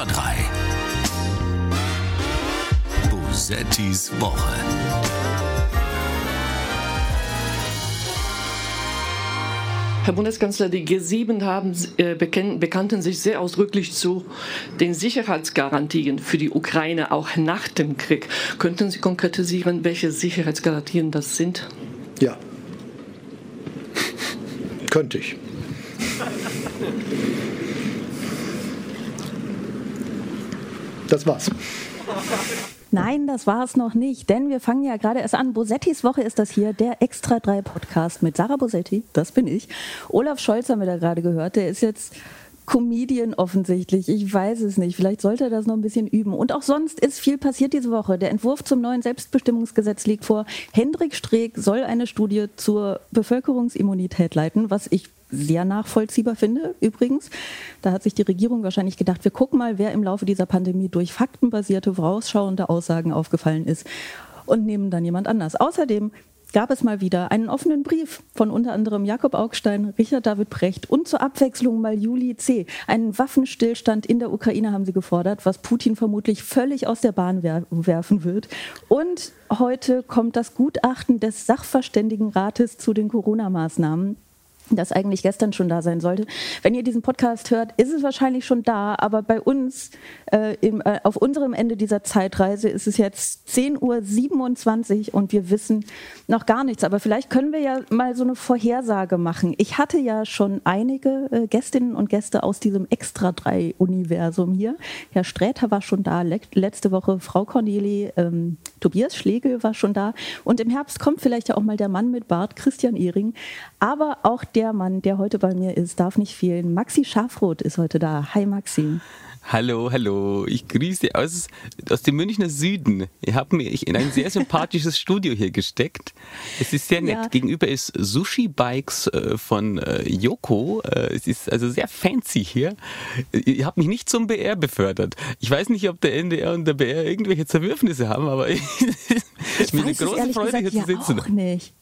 Extra 3. Bosettis Woche. Herr Bundeskanzler, die G7 haben, äh, bekannten sich sehr ausdrücklich zu den Sicherheitsgarantien für die Ukraine auch nach dem Krieg. Könnten Sie konkretisieren, welche Sicherheitsgarantien das sind? Ja, könnte ich. Das war's. Nein, das war es noch nicht, denn wir fangen ja gerade erst an. Bosettis Woche ist das hier, der Extra 3 Podcast mit Sarah Bosetti, das bin ich. Olaf Scholz haben wir da gerade gehört, der ist jetzt Comedian offensichtlich. Ich weiß es nicht. Vielleicht sollte er das noch ein bisschen üben. Und auch sonst ist viel passiert diese Woche. Der Entwurf zum neuen Selbstbestimmungsgesetz liegt vor. Hendrik Streeck soll eine Studie zur Bevölkerungsimmunität leiten, was ich sehr nachvollziehbar finde, übrigens. Da hat sich die Regierung wahrscheinlich gedacht, wir gucken mal, wer im Laufe dieser Pandemie durch faktenbasierte, vorausschauende Aussagen aufgefallen ist und nehmen dann jemand anders. Außerdem gab es mal wieder einen offenen Brief von unter anderem Jakob Augstein, Richard David Brecht und zur Abwechslung mal Juli C. Einen Waffenstillstand in der Ukraine haben sie gefordert, was Putin vermutlich völlig aus der Bahn werfen wird. Und heute kommt das Gutachten des Sachverständigenrates zu den Corona-Maßnahmen das eigentlich gestern schon da sein sollte. Wenn ihr diesen Podcast hört, ist es wahrscheinlich schon da, aber bei uns äh, im, äh, auf unserem Ende dieser Zeitreise ist es jetzt 10.27 Uhr und wir wissen noch gar nichts. Aber vielleicht können wir ja mal so eine Vorhersage machen. Ich hatte ja schon einige äh, Gästinnen und Gäste aus diesem Extra-3-Universum hier. Herr Sträter war schon da, le letzte Woche Frau Corneli, ähm, Tobias Schlegel war schon da und im Herbst kommt vielleicht ja auch mal der Mann mit Bart, Christian Ehring. Aber auch der Mann, der heute bei mir ist, darf nicht fehlen. Maxi Schafroth ist heute da. Hi Maxi. Hallo, hallo. Ich grüße aus, aus dem Münchner Süden. Ihr habt mich in ein sehr sympathisches Studio hier gesteckt. Es ist sehr nett. Ja. Gegenüber ist Sushi Bikes äh, von äh, Yoko. Äh, es ist also sehr fancy hier. Ihr habt mich nicht zum BR befördert. Ich weiß nicht, ob der NDR und der BR irgendwelche Zerwürfnisse haben, aber es ist mir eine große Freude, hier zu sitzen. Auch nicht.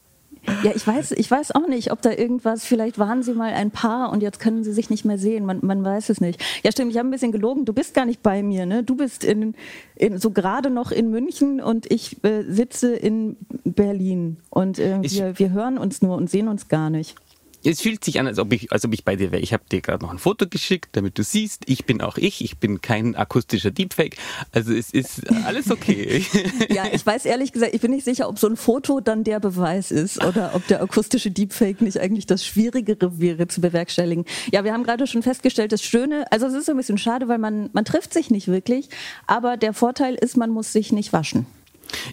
Ja, ich weiß, ich weiß auch nicht, ob da irgendwas, vielleicht waren sie mal ein Paar und jetzt können sie sich nicht mehr sehen. Man, man weiß es nicht. Ja, stimmt, ich habe ein bisschen gelogen. Du bist gar nicht bei mir, ne? Du bist in, in so gerade noch in München und ich äh, sitze in Berlin. Und äh, wir, wir hören uns nur und sehen uns gar nicht es fühlt sich an, als ob ich, als ob ich bei dir wäre. Ich habe dir gerade noch ein Foto geschickt, damit du siehst, ich bin auch ich, ich bin kein akustischer Deepfake. Also es ist alles okay. ja, ich weiß ehrlich gesagt, ich bin nicht sicher, ob so ein Foto dann der Beweis ist oder ob der akustische Deepfake nicht eigentlich das Schwierigere wäre zu bewerkstelligen. Ja, wir haben gerade schon festgestellt, das Schöne, also es ist so ein bisschen schade, weil man, man trifft sich nicht wirklich, aber der Vorteil ist, man muss sich nicht waschen.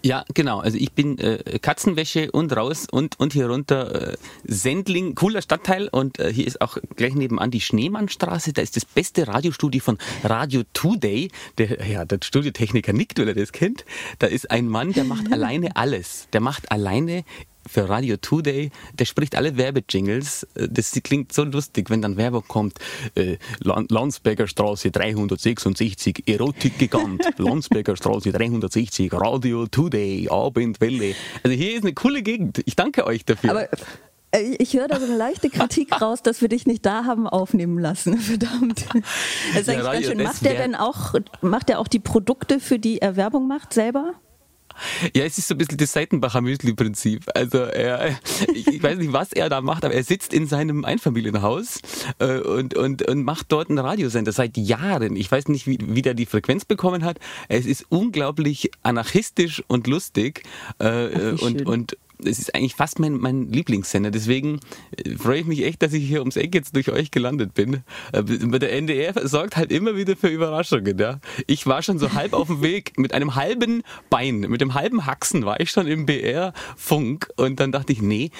Ja, genau. Also ich bin äh, Katzenwäsche und raus und, und hier runter äh, Sendling, cooler Stadtteil und äh, hier ist auch gleich nebenan die Schneemannstraße. Da ist das beste Radiostudio von Radio Today. Der, ja, der Studiotechniker nickt, weil er das kennt. Da ist ein Mann, der macht alleine alles. Der macht alleine für Radio Today, der spricht alle Werbejingles. Äh, das klingt so lustig, wenn dann Werbung kommt. Äh, Landsberger Straße 366, Erotikgigant. Landsberger Straße 360, Radio Today, Abendwelle. Also hier ist eine coole Gegend. Ich danke euch dafür. Aber äh, ich höre da so eine leichte Kritik raus, dass wir dich nicht da haben aufnehmen lassen. Verdammt. Das ist eigentlich ja, ganz schön. Macht der denn auch, macht er auch die Produkte, für die er Werbung macht, selber? Ja, es ist so ein bisschen das Seitenbacher Müsli-Prinzip. Also er, ich weiß nicht, was er da macht, aber er sitzt in seinem Einfamilienhaus äh, und, und, und macht dort einen Radiosender seit Jahren. Ich weiß nicht, wie, wie der die Frequenz bekommen hat. Es ist unglaublich anarchistisch und lustig äh, Ach, und, und es ist eigentlich fast mein, mein Lieblingssender. Deswegen äh, freue ich mich echt, dass ich hier ums Eck jetzt durch euch gelandet bin. Äh, der NDR sorgt halt immer wieder für Überraschungen. Ja. Ich war schon so halb auf dem Weg mit einem halben Bein, mit dem halben Haxen war ich schon im BR-Funk und dann dachte ich, nee,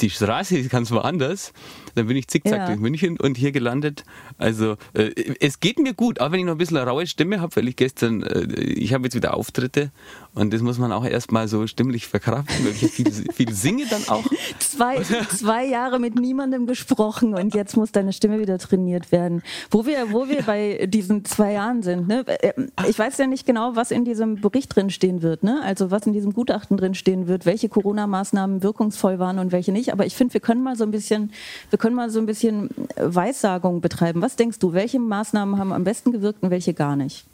die Straße ist ganz woanders. Dann bin ich zickzack ja. durch München und hier gelandet. Also äh, es geht mir gut, auch wenn ich noch ein bisschen eine raue Stimme habe, weil ich gestern, äh, ich habe jetzt wieder Auftritte und das muss man auch erstmal so stimmlich verkraften, weil ich viel, viel singe dann auch. Zwei, zwei Jahre mit niemandem gesprochen und jetzt muss deine Stimme wieder trainiert werden. Wo wir, wo wir bei diesen zwei Jahren sind, ne? Äh, ich weiß ja nicht genau, was in diesem Bericht drin stehen wird, ne? Also was in diesem Gutachten drin stehen wird, welche Corona-Maßnahmen wirkungsvoll waren und welche nicht. Aber ich finde, wir können mal so ein bisschen, wir können mal so ein bisschen Weissagung betreiben. Was denkst du, welche Maßnahmen haben am besten gewirkt und welche gar nicht?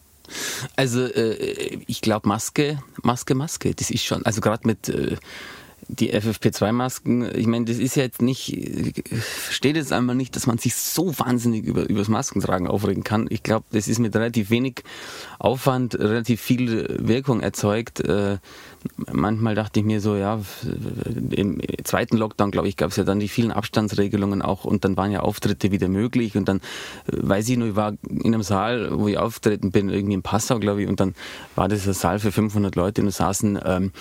Also äh, ich glaube Maske, Maske, Maske, das ist schon, also gerade mit äh, die FFP2-Masken, ich meine, das ist ja jetzt nicht, steht jetzt einmal nicht, dass man sich so wahnsinnig über, übers Maskentragen aufregen kann. Ich glaube, das ist mit relativ wenig Aufwand relativ viel Wirkung erzeugt. Äh, manchmal dachte ich mir so, ja, im zweiten Lockdown, glaube ich, gab es ja dann die vielen Abstandsregelungen auch und dann waren ja Auftritte wieder möglich und dann, äh, weiß ich nur, ich war in einem Saal, wo ich auftreten bin, irgendwie in Passau, glaube ich, und dann war das ein Saal für 500 Leute und es saßen ähm,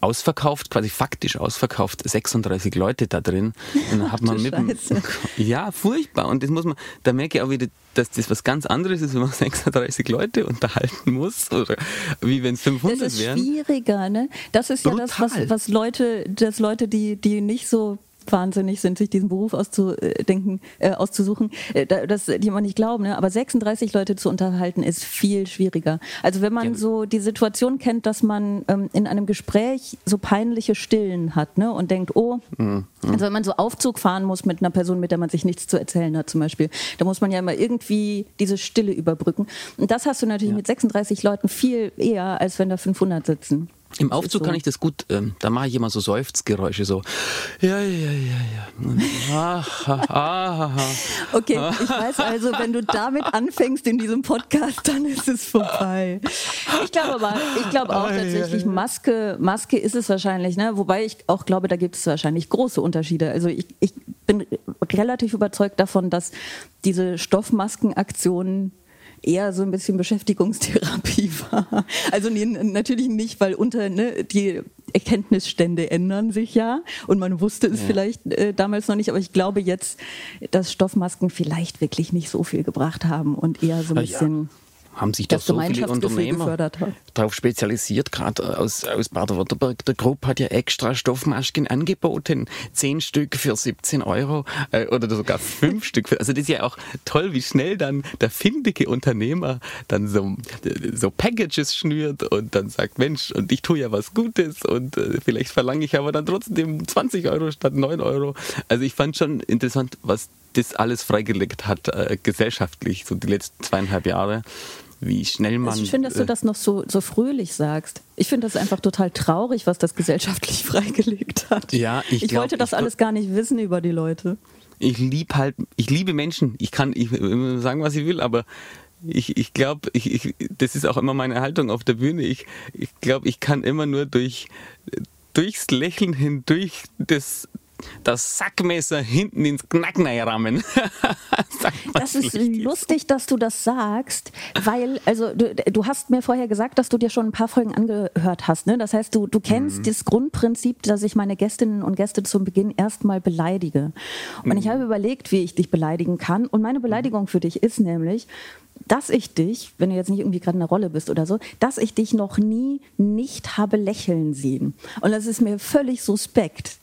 ausverkauft, quasi faktisch ausverkauft, 36 Leute da drin. Und dann hat man mit ja, furchtbar. Und das muss man, da merke ich auch wieder, dass das was ganz anderes ist, wenn man 36 Leute unterhalten muss oder wie wenn es 500 wären. Das ist wären. schwieriger, ne? Das ist Brutal. ja das, was, was Leute, dass Leute, die, die nicht so wahnsinnig sind, sich diesen Beruf auszudenken, äh, auszusuchen, äh, das die man nicht glauben. Ne? Aber 36 Leute zu unterhalten ist viel schwieriger. Also wenn man ja. so die Situation kennt, dass man ähm, in einem Gespräch so peinliche Stillen hat ne? und denkt, oh, mhm. also wenn man so Aufzug fahren muss mit einer Person, mit der man sich nichts zu erzählen hat zum Beispiel, da muss man ja immer irgendwie diese Stille überbrücken. Und das hast du natürlich ja. mit 36 Leuten viel eher, als wenn da 500 sitzen. Im Aufzug so. kann ich das gut, ähm, da mache ich immer so Seufzgeräusche, so. Ja, ja, ja, ja. Ah, okay, ich weiß also, wenn du damit anfängst in diesem Podcast, dann ist es vorbei. Ich glaube aber, ich glaube auch tatsächlich, Maske, Maske ist es wahrscheinlich, ne? wobei ich auch glaube, da gibt es wahrscheinlich große Unterschiede. Also ich, ich bin relativ überzeugt davon, dass diese Stoffmaskenaktionen eher so ein bisschen Beschäftigungstherapie war. Also nee, natürlich nicht, weil unter ne, die Erkenntnisstände ändern sich ja und man wusste es ja. vielleicht äh, damals noch nicht, aber ich glaube jetzt, dass Stoffmasken vielleicht wirklich nicht so viel gebracht haben und eher so ein bisschen. Ja haben sich da so viele Unternehmer darauf spezialisiert, gerade aus, aus Baden-Württemberg. Der Grupp hat ja extra Stoffmasken angeboten. Zehn Stück für 17 Euro äh, oder sogar fünf Stück. Für, also das ist ja auch toll, wie schnell dann der findige Unternehmer dann so, so Packages schnürt und dann sagt, Mensch, und ich tue ja was Gutes und äh, vielleicht verlange ich aber dann trotzdem 20 Euro statt 9 Euro. Also ich fand schon interessant, was das alles freigelegt hat, äh, gesellschaftlich, so die letzten zweieinhalb Jahre wie schnell man. Ich finde, dass du äh, das noch so, so fröhlich sagst. Ich finde das einfach total traurig, was das gesellschaftlich freigelegt hat. Ja, ich, ich glaub, wollte das ich, alles gar nicht wissen über die Leute. Ich liebe halt, ich liebe Menschen. Ich kann ich, sagen, was ich will, aber ich, ich glaube, ich, ich, das ist auch immer meine Haltung auf der Bühne. Ich, ich glaube, ich kann immer nur durch, durchs Lächeln hindurch das das Sackmesser hinten ins Knacken rammen. das ist lustig, dass du das sagst, weil, also du, du, hast mir vorher gesagt, dass du dir schon ein paar Folgen angehört hast. Ne? Das heißt, du, du kennst mhm. das Grundprinzip, dass ich meine Gästinnen und Gäste zum Beginn erstmal beleidige. Und mhm. ich habe überlegt, wie ich dich beleidigen kann. Und meine Beleidigung für dich ist nämlich, dass ich dich, wenn du jetzt nicht irgendwie gerade eine Rolle bist oder so, dass ich dich noch nie nicht habe lächeln sehen. Und das ist mir völlig suspekt.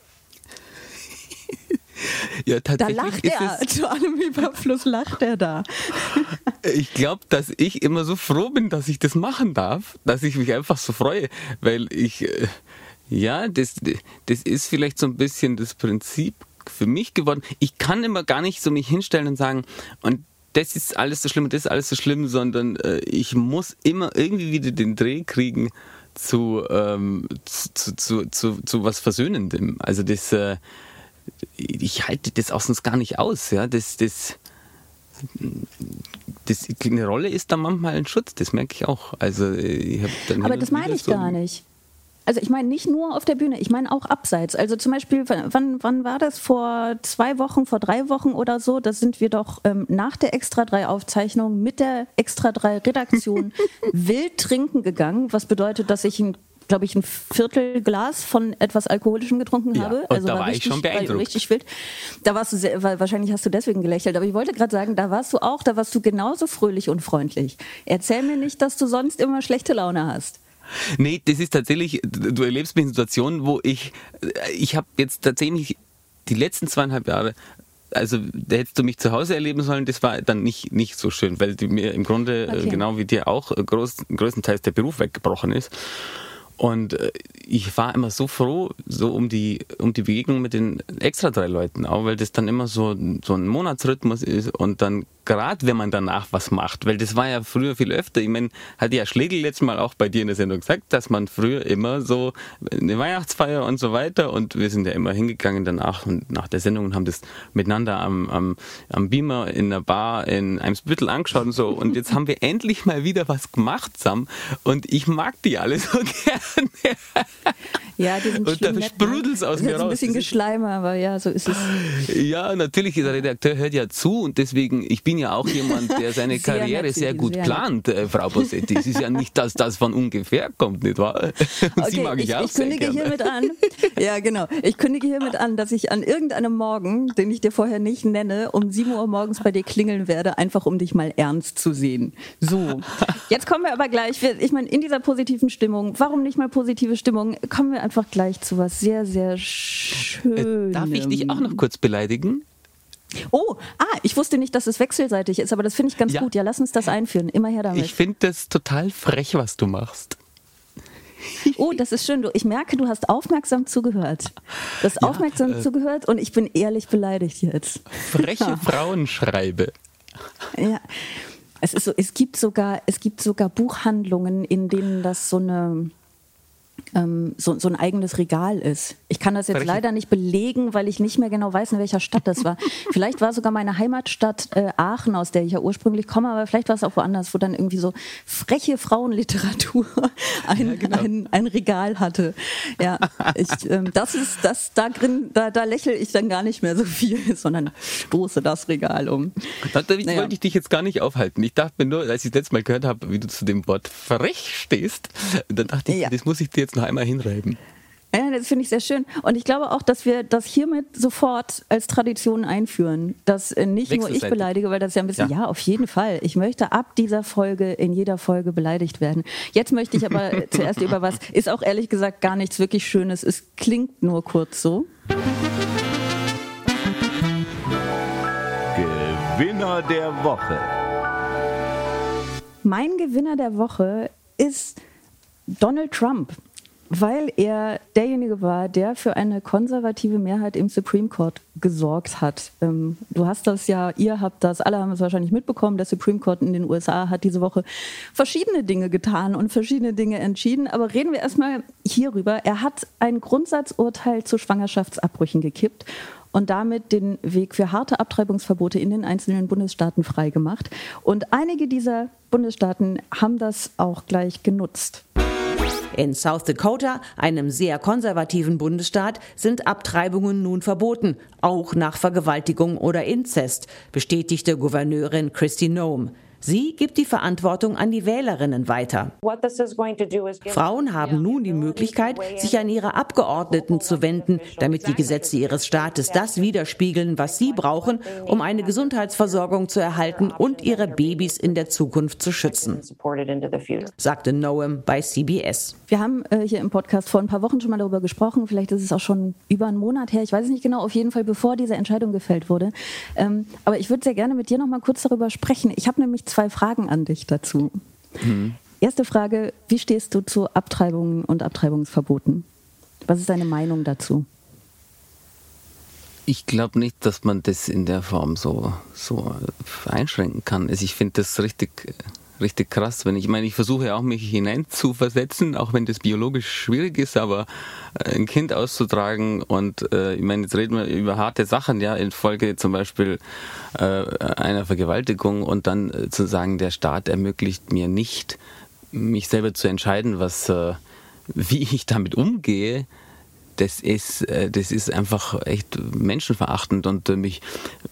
Ja, tatsächlich da lacht er, zu allem Überfluss lacht er da. Ich glaube, dass ich immer so froh bin, dass ich das machen darf, dass ich mich einfach so freue, weil ich, äh, ja, das, das ist vielleicht so ein bisschen das Prinzip für mich geworden. Ich kann immer gar nicht so mich hinstellen und sagen, und das ist alles so schlimm und das ist alles so schlimm, sondern äh, ich muss immer irgendwie wieder den Dreh kriegen zu, ähm, zu, zu, zu, zu, was Versöhnendem. Also das, äh, ich halte das auch sonst gar nicht aus. Ja? Das, das, das, eine Rolle ist da manchmal ein Schutz, das merke ich auch. Also, ich Aber das meine ich so gar nicht. Also ich meine nicht nur auf der Bühne, ich meine auch abseits. Also zum Beispiel, wann, wann war das? Vor zwei Wochen, vor drei Wochen oder so? Da sind wir doch ähm, nach der Extra 3 Aufzeichnung mit der Extra 3 Redaktion wild trinken gegangen, was bedeutet, dass ich ein glaube ich, ein Viertelglas von etwas Alkoholischem getrunken ja, habe. Also da war, war richtig, ich schon beeindruckt. richtig wild. Da warst du sehr, wahrscheinlich hast du deswegen gelächelt, aber ich wollte gerade sagen, da warst du auch, da warst du genauso fröhlich und freundlich. Erzähl mir nicht, dass du sonst immer schlechte Laune hast. Nee, das ist tatsächlich, du erlebst mich in Situationen, wo ich, ich habe jetzt tatsächlich die letzten zweieinhalb Jahre also da hättest du mich zu Hause erleben sollen, das war dann nicht, nicht so schön, weil mir im Grunde, äh, okay. genau wie dir auch, groß, größtenteils der Beruf weggebrochen ist. Und äh, ich war immer so froh, so um die, um die Begegnung mit den extra drei Leuten, auch weil das dann immer so, so ein Monatsrhythmus ist und dann gerade wenn man danach was macht, weil das war ja früher viel öfter. Ich meine, hat ja Schlegel letztes Mal auch bei dir in der Sendung gesagt, dass man früher immer so eine Weihnachtsfeier und so weiter und wir sind ja immer hingegangen danach und nach der Sendung und haben das miteinander am, am, am Beamer in der Bar in Eimsbüttel angeschaut und so und jetzt haben wir endlich mal wieder was gemacht zusammen und ich mag die alle so gerne. Ja, die sind Und da sprudelt es aus mir Das ist ein raus. bisschen Das ist- Geschleime, aber ja, so ist es. Ja, natürlich, der Redakteur hört ja zu und deswegen, ich bin ja auch jemand, der seine Sehr Karriere sehr gut sehr plant, äh, Frau Bossetti. Es ist ja nicht, dass das von ungefähr kommt, nicht wahr? Und Sie mag ich, ich, auch ich kündige gerne. hiermit an. Ja, genau. Ich kündige hiermit an, dass ich an irgendeinem Morgen, den ich dir vorher nicht nenne, um 7 Uhr morgens bei dir klingeln werde, einfach um dich mal ernst zu sehen. So. Jetzt kommen wir aber gleich, ich meine, in dieser positiven Stimmung, warum nicht mal positive Stimmung, kommen wir einfach gleich zu was sehr, sehr Schönem. Äh, Darf ich dich auch noch kurz beleidigen? Oh, ah, ich wusste nicht, dass es wechselseitig ist, aber das finde ich ganz Ja. gut. Ja, lass uns das einführen. Immer her damit. Ich finde das total frech, was du machst. Oh, das ist schön. Du, ich merke, du hast aufmerksam zugehört. Du hast aufmerksam äh, zugehört und ich bin ehrlich beleidigt jetzt. Freche Frauenschreibe. Ja. Es, ist so, es, gibt sogar, es gibt sogar Buchhandlungen, in denen das so eine ähm, so, so ein eigenes Regal ist. Ich kann das jetzt Freche- leider nicht belegen, weil ich nicht mehr genau weiß, in welcher Stadt das war. vielleicht war sogar meine Heimatstadt äh, Aachen, aus der ich ja ursprünglich komme, aber vielleicht war es auch woanders, wo dann irgendwie so freche Frauenliteratur ein, genau. ein, ein Regal hatte. Ja, ich, ähm, das ist das, da, grin, da, da lächle ich dann gar nicht mehr so viel, sondern stoße das Regal um. Da, da Naja. wollte ich dich jetzt gar nicht aufhalten. Ich dachte mir nur, als ich das letzte Mal gehört habe, wie du zu dem Wort frech stehst, dann dachte ich, Ja. das muss ich dir jetzt noch einmal hinreiben. Ja, das finde ich sehr schön. Und ich glaube auch, dass wir das hiermit sofort als Tradition einführen. Dass äh, nicht nur ich beleidige, weil das ist ja ein bisschen, ja. Ja. auf jeden Fall. Ich möchte ab dieser Folge in jeder Folge beleidigt werden. Jetzt möchte ich aber zuerst über was, ist auch ehrlich gesagt gar nichts wirklich Schönes. Es klingt nur kurz so. Gewinner der Woche. Mein Gewinner der Woche ist Donald Trump, weil er derjenige war, der für eine konservative Mehrheit im Supreme Court gesorgt hat. Ähm, du hast das ja, ihr habt das, alle haben es wahrscheinlich mitbekommen, der Supreme Court in den USA hat diese Woche verschiedene Dinge getan und verschiedene Dinge entschieden. Aber reden wir erstmal hierüber. Er hat ein Grundsatzurteil zu Schwangerschaftsabbrüchen gekippt und damit den Weg für harte Abtreibungsverbote in den einzelnen Bundesstaaten freigemacht. Und einige dieser Bundesstaaten haben das auch gleich genutzt. In South Dakota, einem sehr konservativen Bundesstaat, sind Abtreibungen nun verboten, auch nach Vergewaltigung oder Inzest, bestätigte Gouverneurin Christy Noem. Sie gibt die Verantwortung an die Wählerinnen weiter. Frauen haben nun die Möglichkeit, sich an ihre Abgeordneten zu wenden, damit die Gesetze ihres Staates das widerspiegeln, was sie brauchen, um eine Gesundheitsversorgung zu erhalten und ihre Babys in der Zukunft zu schützen, sagte Noem bei CBS. Wir haben äh, hier im Podcast vor ein paar Wochen schon mal darüber gesprochen. Vielleicht ist es auch schon über einen Monat her. Ich weiß es nicht genau. Auf jeden Fall, bevor diese Entscheidung gefällt wurde. Ähm, aber ich würde sehr gerne mit dir noch mal kurz darüber sprechen. Ich habe nämlich zwei Fragen an dich dazu. Erste Frage: Wie stehst du zu Abtreibungen und Abtreibungsverboten? Was ist deine Meinung dazu? Ich glaube nicht, dass man das in der Form so, so einschränken kann. Also ich finde das richtig, äh, richtig krass. Wenn ich, meine, ich versuche auch mich hineinzuversetzen, auch wenn das biologisch schwierig ist, aber äh, ein Kind auszutragen und äh, ich meine, jetzt reden wir über harte Sachen, ja, infolge zum Beispiel äh, einer Vergewaltigung und dann äh, zu sagen, der Staat ermöglicht mir nicht, mich selber zu entscheiden, was, äh, wie ich damit umgehe das ist, äh, das ist einfach echt menschenverachtend und äh, mich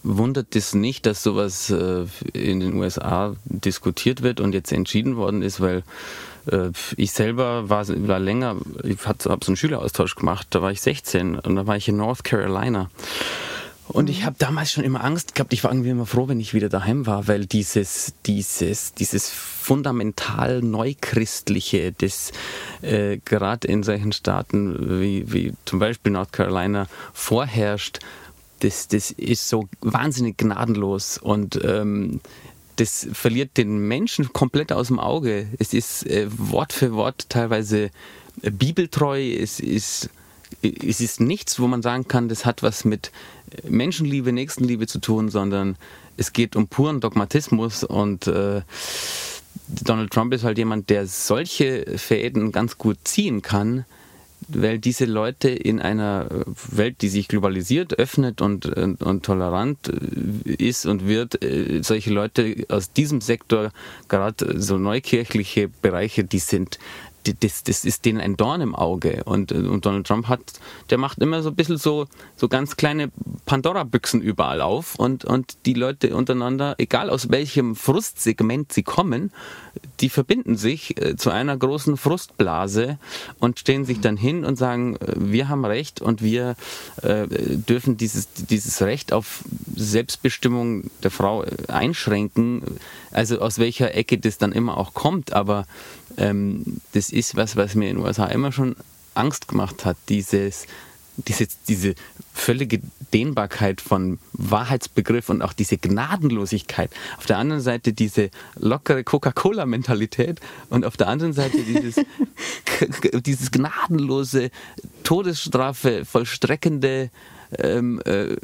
wundert es nicht, dass sowas äh, in den USA diskutiert wird und jetzt entschieden worden ist, weil ich selber war, war länger, ich habe so einen Schüleraustausch gemacht, da war ich 16 und da war ich in North Carolina. Und ich habe damals schon immer Angst gehabt. Ich war irgendwie immer froh, wenn ich wieder daheim war, weil dieses, dieses, dieses fundamental Neuchristliche, das äh, gerade in solchen Staaten wie, wie zum Beispiel North Carolina vorherrscht, das, das ist so wahnsinnig gnadenlos und ähm, das verliert den Menschen komplett aus dem Auge. Es ist äh, Wort für Wort teilweise bibeltreu, es ist, es ist nichts, wo man sagen kann, das hat was mit Menschenliebe, Nächstenliebe zu tun, sondern es geht um puren Dogmatismus und äh, Donald Trump ist halt jemand, der solche Fäden ganz gut ziehen kann, weil diese Leute in einer Welt, die sich globalisiert, öffnet und, und, und tolerant äh, ist und wird, äh, solche Leute aus diesem Sektor, gerade so neukirchliche Bereiche, die sind das, das ist denen ein Dorn im Auge. Und, und Donald Trump hat, der macht immer so ein bisschen so, so ganz kleine Pandora-Büchsen überall auf und, und die Leute untereinander, egal aus welchem Frustsegment sie kommen, die verbinden sich äh, zu einer großen Frustblase und stehen sich dann hin und sagen, äh, wir haben Recht und wir äh, dürfen dieses, dieses Recht auf Selbstbestimmung der Frau äh, einschränken. Also aus welcher Ecke das dann immer auch kommt, aber ähm, das ist was, was mir in den USA immer schon Angst gemacht hat, dieses, diese, diese völlige Dehnbarkeit von Wahrheitsbegriff und auch diese Gnadenlosigkeit. Auf der anderen Seite diese lockere Coca-Cola-Mentalität und auf der anderen Seite dieses, dieses gnadenlose Todesstrafe vollstreckende ähm, äh,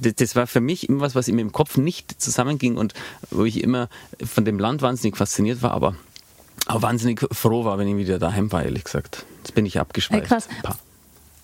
das, das, war für mich immer was, was in meinem Kopf nicht zusammenging und wo ich immer von dem Land wahnsinnig fasziniert war, aber auch wahnsinnig froh war, wenn ich wieder daheim war, ehrlich gesagt. Jetzt bin ich abgeschweift. Hey, krass.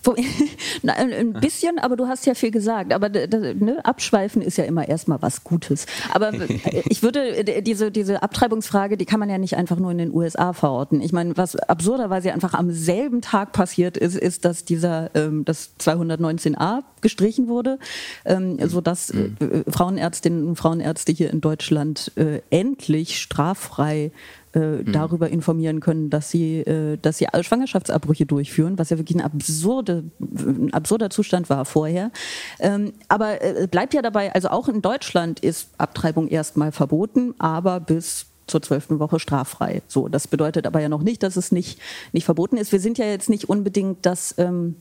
Ein bisschen, aber du hast ja viel gesagt. Aber ne, Abschweifen ist ja immer erstmal was Gutes. Aber ich würde diese, diese Abtreibungsfrage, die kann man ja nicht einfach nur in den USA verorten. Ich meine, was absurderweise einfach am selben Tag passiert ist, ist, dass dieser ähm, das 219a gestrichen wurde, ähm, mhm. sodass äh, Frauenärztinnen und Frauenärzte hier in Deutschland äh, endlich straffrei äh, mhm. darüber informieren können, dass sie, äh, dass sie Schwangerschaftsabbrüche durchführen, was ja wirklich ein, absurde, ein absurder Zustand war vorher. Ähm, aber äh, bleibt ja dabei, also auch in Deutschland ist Abtreibung erstmal verboten, aber bis zur zwölften Woche straffrei. So, das bedeutet aber ja noch nicht, dass es nicht, nicht verboten ist. Wir sind ja jetzt nicht unbedingt das ähm,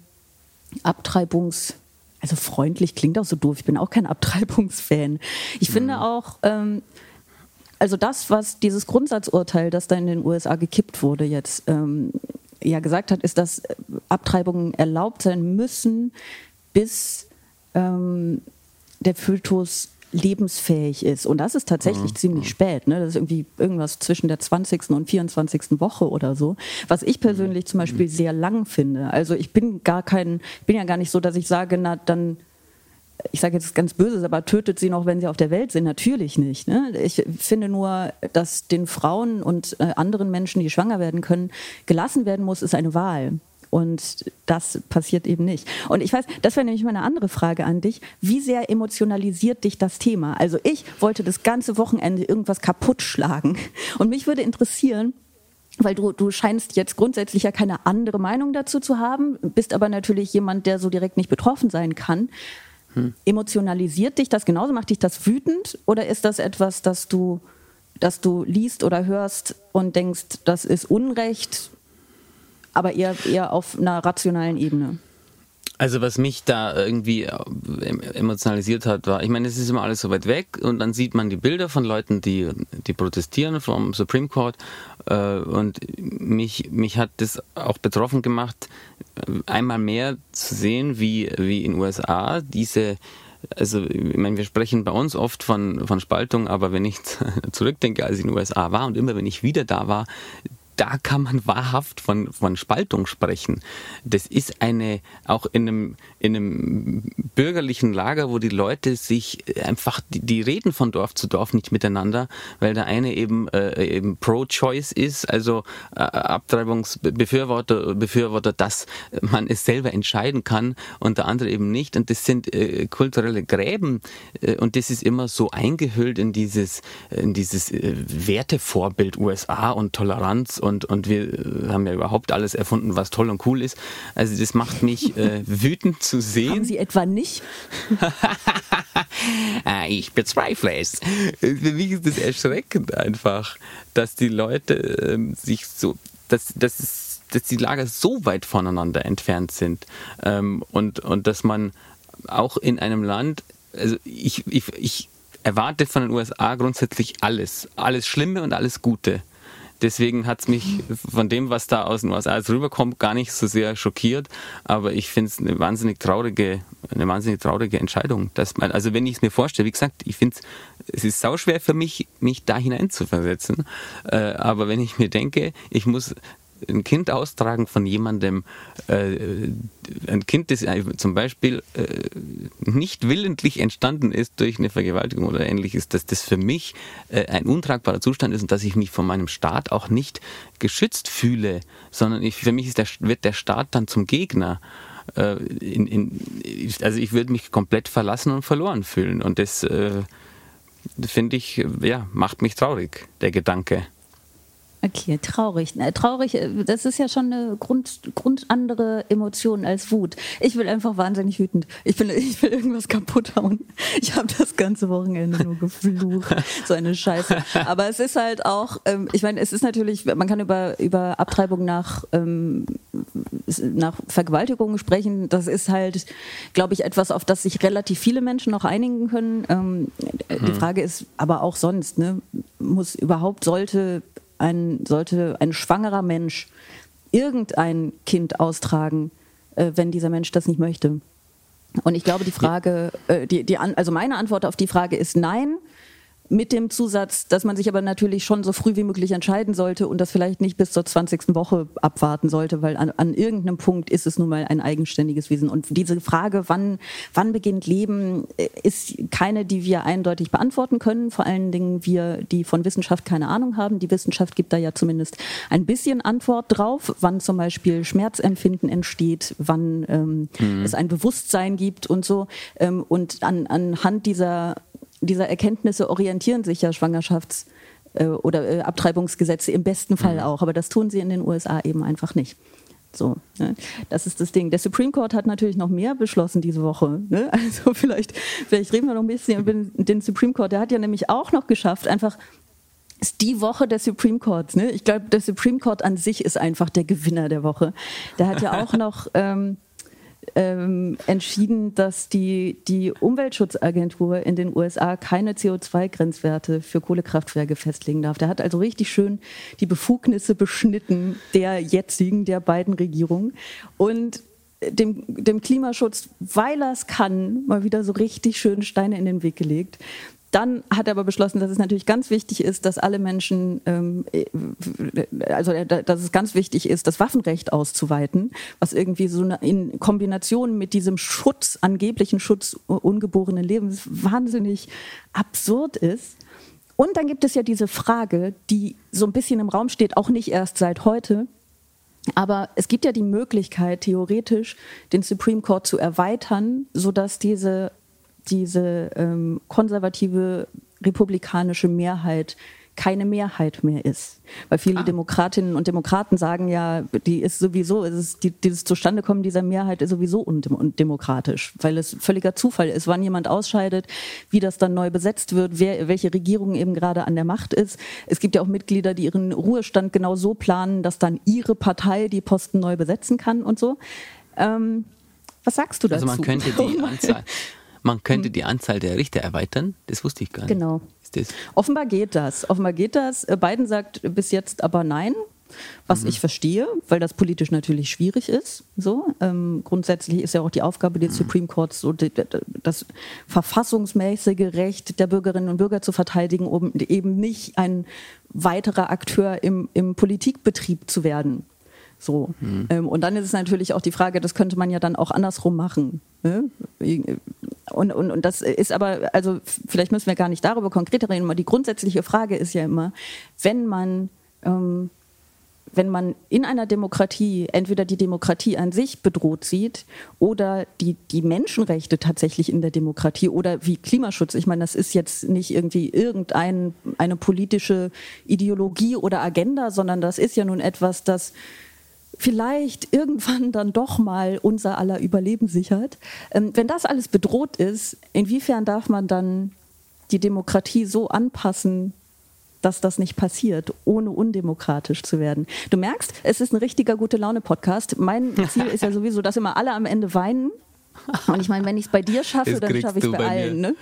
Abtreibungs also freundlich klingt auch so doof. Ich bin auch kein Abtreibungsfan. Ich mhm. finde auch, ähm, also das, was dieses Grundsatzurteil, das da in den USA gekippt wurde, jetzt ähm, ja gesagt hat, ist, dass Abtreibungen erlaubt sein müssen, bis ähm, der Fötus lebensfähig ist. Und das ist tatsächlich mhm. ziemlich mhm. spät. Ne? Das ist irgendwie irgendwas zwischen der 20. und 24. Woche oder so. Was ich persönlich zum Beispiel mhm. sehr lang finde. Also ich bin gar kein, bin ja gar nicht so, dass ich sage, na dann ich sage jetzt ganz böses, aber tötet sie noch, wenn sie auf der Welt sind? Natürlich nicht. Ne? Ich finde nur, dass den Frauen und äh, anderen Menschen, die schwanger werden können, gelassen werden muss, ist eine Wahl. Und das passiert eben nicht. Und ich weiß, das wäre nämlich mal eine andere Frage an dich. Wie sehr emotionalisiert dich das Thema? Also ich wollte das ganze Wochenende irgendwas kaputt schlagen. Und mich würde interessieren, weil du, du scheinst jetzt grundsätzlich ja keine andere Meinung dazu zu haben, bist aber natürlich jemand, der so direkt nicht betroffen sein kann. Hm. Emotionalisiert dich das genauso? Macht dich das wütend? Oder ist das etwas, das du, das du liest oder hörst und denkst, das ist Unrecht, aber eher, eher auf einer rationalen Ebene? Also was mich da irgendwie äh, emotionalisiert hat, war, ich meine, es ist immer alles so weit weg und dann sieht man die Bilder von Leuten, die, die protestieren vom Supreme Court äh, und mich, mich hat das auch betroffen gemacht, einmal mehr zu sehen, wie, wie in USA diese also ich meine, wir sprechen bei uns oft von, von Spaltung, aber wenn ich zurückdenke, als ich in den USA war und immer wenn ich wieder da war, da kann man wahrhaft von, von Spaltung sprechen. Das ist eine, auch in einem, in einem bürgerlichen Lager, wo die Leute sich einfach, die, die reden von Dorf zu Dorf nicht miteinander, weil der eine eben, äh, eben pro-choice ist, also äh, Abtreibungsbefürworter, Befürworter, dass man es selber entscheiden kann und der andere eben nicht. Und das sind äh, kulturelle Gräben äh, und das ist immer so eingehüllt in dieses, in dieses äh, Wertevorbild USA und Toleranz und wir äh, haben ja überhaupt alles erfunden, was toll und cool ist. Also das macht mich äh, wütend zu sehen. Haben Sie etwa nicht? Ah, ich bezweifle es. Für mich ist das erschreckend einfach, dass die Leute ähm, sich so, dass, dass, es, dass die Lager so weit voneinander entfernt sind ähm, und, und dass man auch in einem Land, also ich, ich, ich erwarte von den USA grundsätzlich alles, alles Schlimme und alles Gute deswegen hat es mich von dem, was da aus den USA rüberkommt, gar nicht so sehr schockiert. Aber ich finde es eine wahnsinnig traurige, eine wahnsinnig traurige Entscheidung. Dass man, also wenn ich es mir vorstelle, wie gesagt, ich finde es ist sauschwer für mich, mich da hineinzuversetzen. Äh, aber wenn ich mir denke, ich muss ein Kind austragen von jemandem, äh, ein Kind, das zum Beispiel äh, nicht willentlich entstanden ist durch eine Vergewaltigung oder ähnliches, dass das für mich äh, ein untragbarer Zustand ist und dass ich mich von meinem Staat auch nicht geschützt fühle, sondern ich, für mich der, wird der Staat dann zum Gegner. Äh, in, in, also ich würde mich komplett verlassen und verloren fühlen und das äh, finde ich, ja, macht mich traurig, der Gedanke. Okay, traurig. traurig, äh, das ist ja schon eine Grund, Grund andere Emotion als Wut. Ich will einfach wahnsinnig wütend. Ich will, ich will irgendwas kaputt hauen. Ich habe das ganze Wochenende nur geflucht. so eine Scheiße. Aber es ist halt auch, ähm, ich meine, es ist natürlich, man kann über, über Abtreibung nach, ähm, nach Vergewaltigungen sprechen. Das ist halt, glaube ich, etwas, auf das sich relativ viele Menschen noch einigen können. Ähm, hm. Die Frage ist aber auch sonst, ne? muss überhaupt, sollte ein, sollte ein schwangerer Mensch irgendein Kind austragen, äh, wenn dieser Mensch das nicht möchte? Und ich glaube, die Frage, äh, die, die, also meine Antwort auf die Frage ist nein mit dem Zusatz, dass man sich aber natürlich schon so früh wie möglich entscheiden sollte und das vielleicht nicht bis zur 20. Woche abwarten sollte, weil an, an irgendeinem Punkt ist es nun mal ein eigenständiges Wesen. Und diese Frage, wann, wann beginnt Leben, ist keine, die wir eindeutig beantworten können. Vor allen Dingen wir, die von Wissenschaft keine Ahnung haben. Die Wissenschaft gibt da ja zumindest ein bisschen Antwort drauf, wann zum Beispiel Schmerzempfinden entsteht, wann ähm, mhm. es ein Bewusstsein gibt und so. Ähm, und an, anhand dieser dieser Erkenntnisse orientieren sich ja Schwangerschafts- äh, oder äh, Abtreibungsgesetze im besten Fall mhm. auch, aber das tun sie in den USA eben einfach nicht. So, ne? das ist das Ding. Der Supreme Court hat natürlich noch mehr beschlossen diese Woche. Ne? Also vielleicht, vielleicht reden wir noch ein bisschen über den Supreme Court. Der hat ja nämlich auch noch geschafft, einfach ist die Woche der Supreme Courts. Ne? Ich glaube, der Supreme Court an sich ist einfach der Gewinner der Woche. Der hat ja auch noch ähm, ähm, entschieden, dass die, die Umweltschutzagentur in den USA keine CO2-Grenzwerte für Kohlekraftwerke festlegen darf. Der hat also richtig schön die Befugnisse beschnitten der jetzigen, der beiden Regierungen. Und dem, dem Klimaschutz, weil er es kann, mal wieder so richtig schön Steine in den Weg gelegt. Dann hat er aber beschlossen, dass es natürlich ganz wichtig ist, dass alle Menschen, ähm, äh, also äh, dass es ganz wichtig ist, das Waffenrecht auszuweiten, was irgendwie so in Kombination mit diesem Schutz, angeblichen Schutz ungeborenen Lebens wahnsinnig absurd ist. Und dann gibt es ja diese Frage, die so ein bisschen im Raum steht, auch nicht erst seit heute, aber es gibt ja die Möglichkeit, theoretisch den Supreme Court zu erweitern, sodass diese diese ähm, konservative republikanische Mehrheit keine Mehrheit mehr ist. Weil viele ah. Demokratinnen und Demokraten sagen ja, die ist sowieso, ist, die, dieses Zustandekommen dieser Mehrheit ist sowieso undemokratisch, weil es völliger Zufall ist, wann jemand ausscheidet, wie das dann neu besetzt wird, wer, welche Regierung eben gerade an der Macht ist. Es gibt ja auch Mitglieder, die ihren Ruhestand genau so planen, dass dann ihre Partei die Posten neu besetzen kann und so. Ähm, was sagst du dazu? Also man könnte die Anzahl, man könnte hm. die Anzahl der Richter erweitern. Das wusste ich gar nicht. Genau. Offenbar geht das. Offenbar geht das. Äh, Biden sagt bis jetzt aber nein. Was mhm. ich verstehe, weil das politisch natürlich schwierig ist. So ähm, grundsätzlich ist ja auch die Aufgabe des mhm. Supreme Courts, so die, das verfassungsmäßige Recht der Bürgerinnen und Bürger zu verteidigen, um eben nicht ein weiterer Akteur im, im Politikbetrieb zu werden. So. Mhm. Ähm, und dann ist es natürlich auch die Frage, das könnte man ja dann auch andersrum machen. Ne? Und, und, und das ist aber, also vielleicht müssen wir gar nicht darüber konkreter reden, aber die grundsätzliche Frage ist ja immer, wenn man, ähm, wenn man in einer Demokratie entweder die Demokratie an sich bedroht sieht oder die, die Menschenrechte tatsächlich in der Demokratie oder wie Klimaschutz, ich meine, das ist jetzt nicht irgendwie irgendeine politische Ideologie oder Agenda, sondern das ist ja nun etwas, das vielleicht irgendwann dann doch mal unser aller Überleben sichert. Ähm, wenn das alles bedroht ist, inwiefern darf man dann die Demokratie so anpassen, dass das nicht passiert, ohne undemokratisch zu werden. Du merkst, es ist ein richtiger gute Laune-Podcast. Mein Ziel ist ja sowieso, dass immer alle am Ende weinen Und ich meine, wenn ich es bei dir schaffe, Das dann schaffe ich es bei, bei allen. Ne?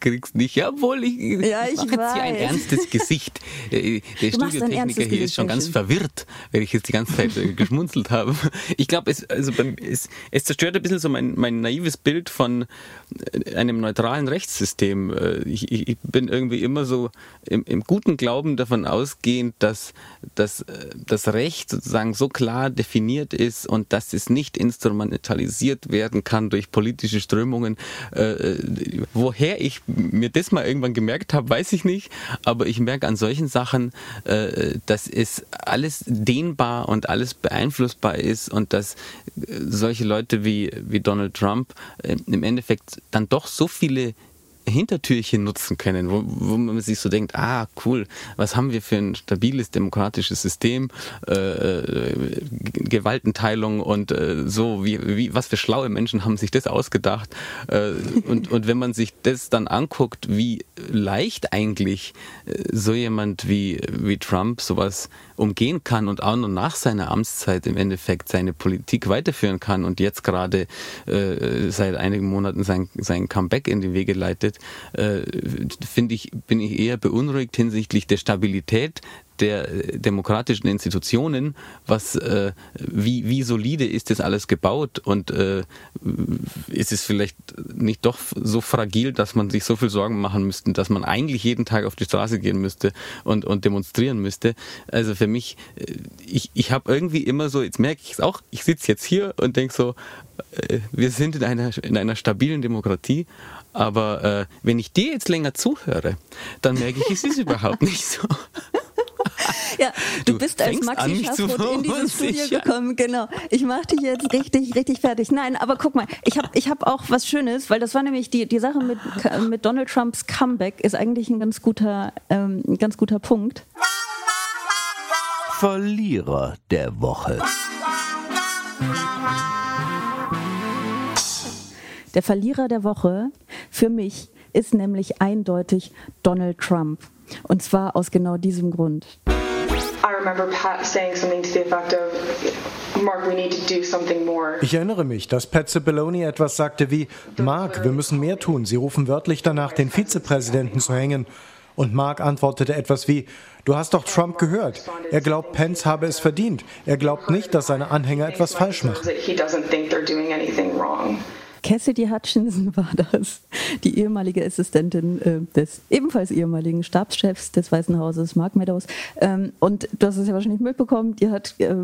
Kriegst nicht, jawohl, ich, Ja, ich mache jetzt hier ein ernstes Gesicht. Äh, Der Du Studiotechniker hier ist Gesicht, schon sehr ganz schön. verwirrt, weil ich jetzt die ganze Zeit äh, geschmunzelt habe. Ich glaube, es, also beim, es, es zerstört ein bisschen so mein, mein naives Bild von äh, einem neutralen Rechtssystem. Ich, ich bin irgendwie immer so im, im guten Glauben davon ausgehend, dass, dass das Recht sozusagen so klar definiert ist und dass es nicht instrumentalisiert werden kann durch politische Strömungen. Woher ich mir das mal irgendwann gemerkt habe, weiß ich nicht, aber ich merke an solchen Sachen, äh, dass es alles dehnbar und alles beeinflussbar ist und dass äh, solche Leute wie, wie Donald Trump äh, im Endeffekt dann doch so viele Hintertürchen nutzen können, wo, wo man sich so denkt, ah cool, was haben wir für ein stabiles demokratisches System, äh, äh, Gewaltenteilung und äh, so, wie, wie, was für schlaue Menschen haben sich das ausgedacht. Äh, und, und wenn man sich das dann anguckt, wie leicht eigentlich äh, so jemand wie, wie Trump sowas umgehen kann und auch noch nach seiner Amtszeit im Endeffekt seine Politik weiterführen kann und jetzt gerade äh, seit einigen Monaten sein, sein Comeback in die Wege leitet, äh, finde ich, bin ich eher beunruhigt hinsichtlich der Stabilität der äh, demokratischen Institutionen, was äh, wie, wie solide ist das alles gebaut und äh, ist es vielleicht nicht doch so fragil, dass man sich so viel Sorgen machen müsste, dass man eigentlich jeden Tag auf die Straße gehen müsste und, und demonstrieren müsste. Also für mich, äh, ich, ich habe irgendwie immer so, jetzt merke ich es auch, ich sitze jetzt hier und denke so, äh, wir sind in einer, in einer stabilen Demokratie, aber äh, wenn ich dir jetzt länger zuhöre, dann merke ich, es ist überhaupt nicht so. Ja, du, Du bist als Maxi Schaffroth in dieses Studio gekommen. Genau. Ich mache dich jetzt richtig, richtig fertig. Nein, aber guck mal, ich habe ich hab auch was Schönes, weil das war nämlich die, die Sache mit, mit Donald Trumps Comeback ist eigentlich ein ganz guter, ähm, ein ganz guter Punkt. Verlierer der Woche. Der Verlierer der Woche für mich ist nämlich eindeutig Donald Trump. Und zwar aus genau diesem Grund. I remember Pat saying something to the effect of, Mark, we need to do something more. Ich erinnere mich, dass Pat Cipollone etwas sagte wie, Mark, wir müssen mehr tun. Sie rufen wörtlich danach, den Vizepräsidenten zu hängen. Und Mark antwortete etwas wie, du hast doch Trump gehört. Er glaubt, Pence habe es verdient. Er glaubt nicht, dass seine Anhänger etwas falsch machen. Cassidy Hutchinson war das, die ehemalige Assistentin äh, des ebenfalls ehemaligen Stabschefs des Weißen Hauses, Mark Meadows. Ähm, und du hast es ja wahrscheinlich mitbekommen, die hat äh,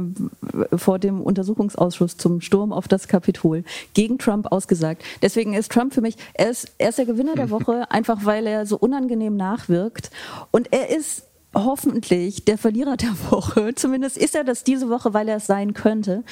vor dem Untersuchungsausschuss zum Sturm auf das Kapitol gegen Trump ausgesagt. Deswegen ist Trump für mich, er ist, er ist der Gewinner der Woche, einfach weil er so unangenehm nachwirkt. Und er ist hoffentlich der Verlierer der Woche. Zumindest ist er das diese Woche, weil er es sein könnte.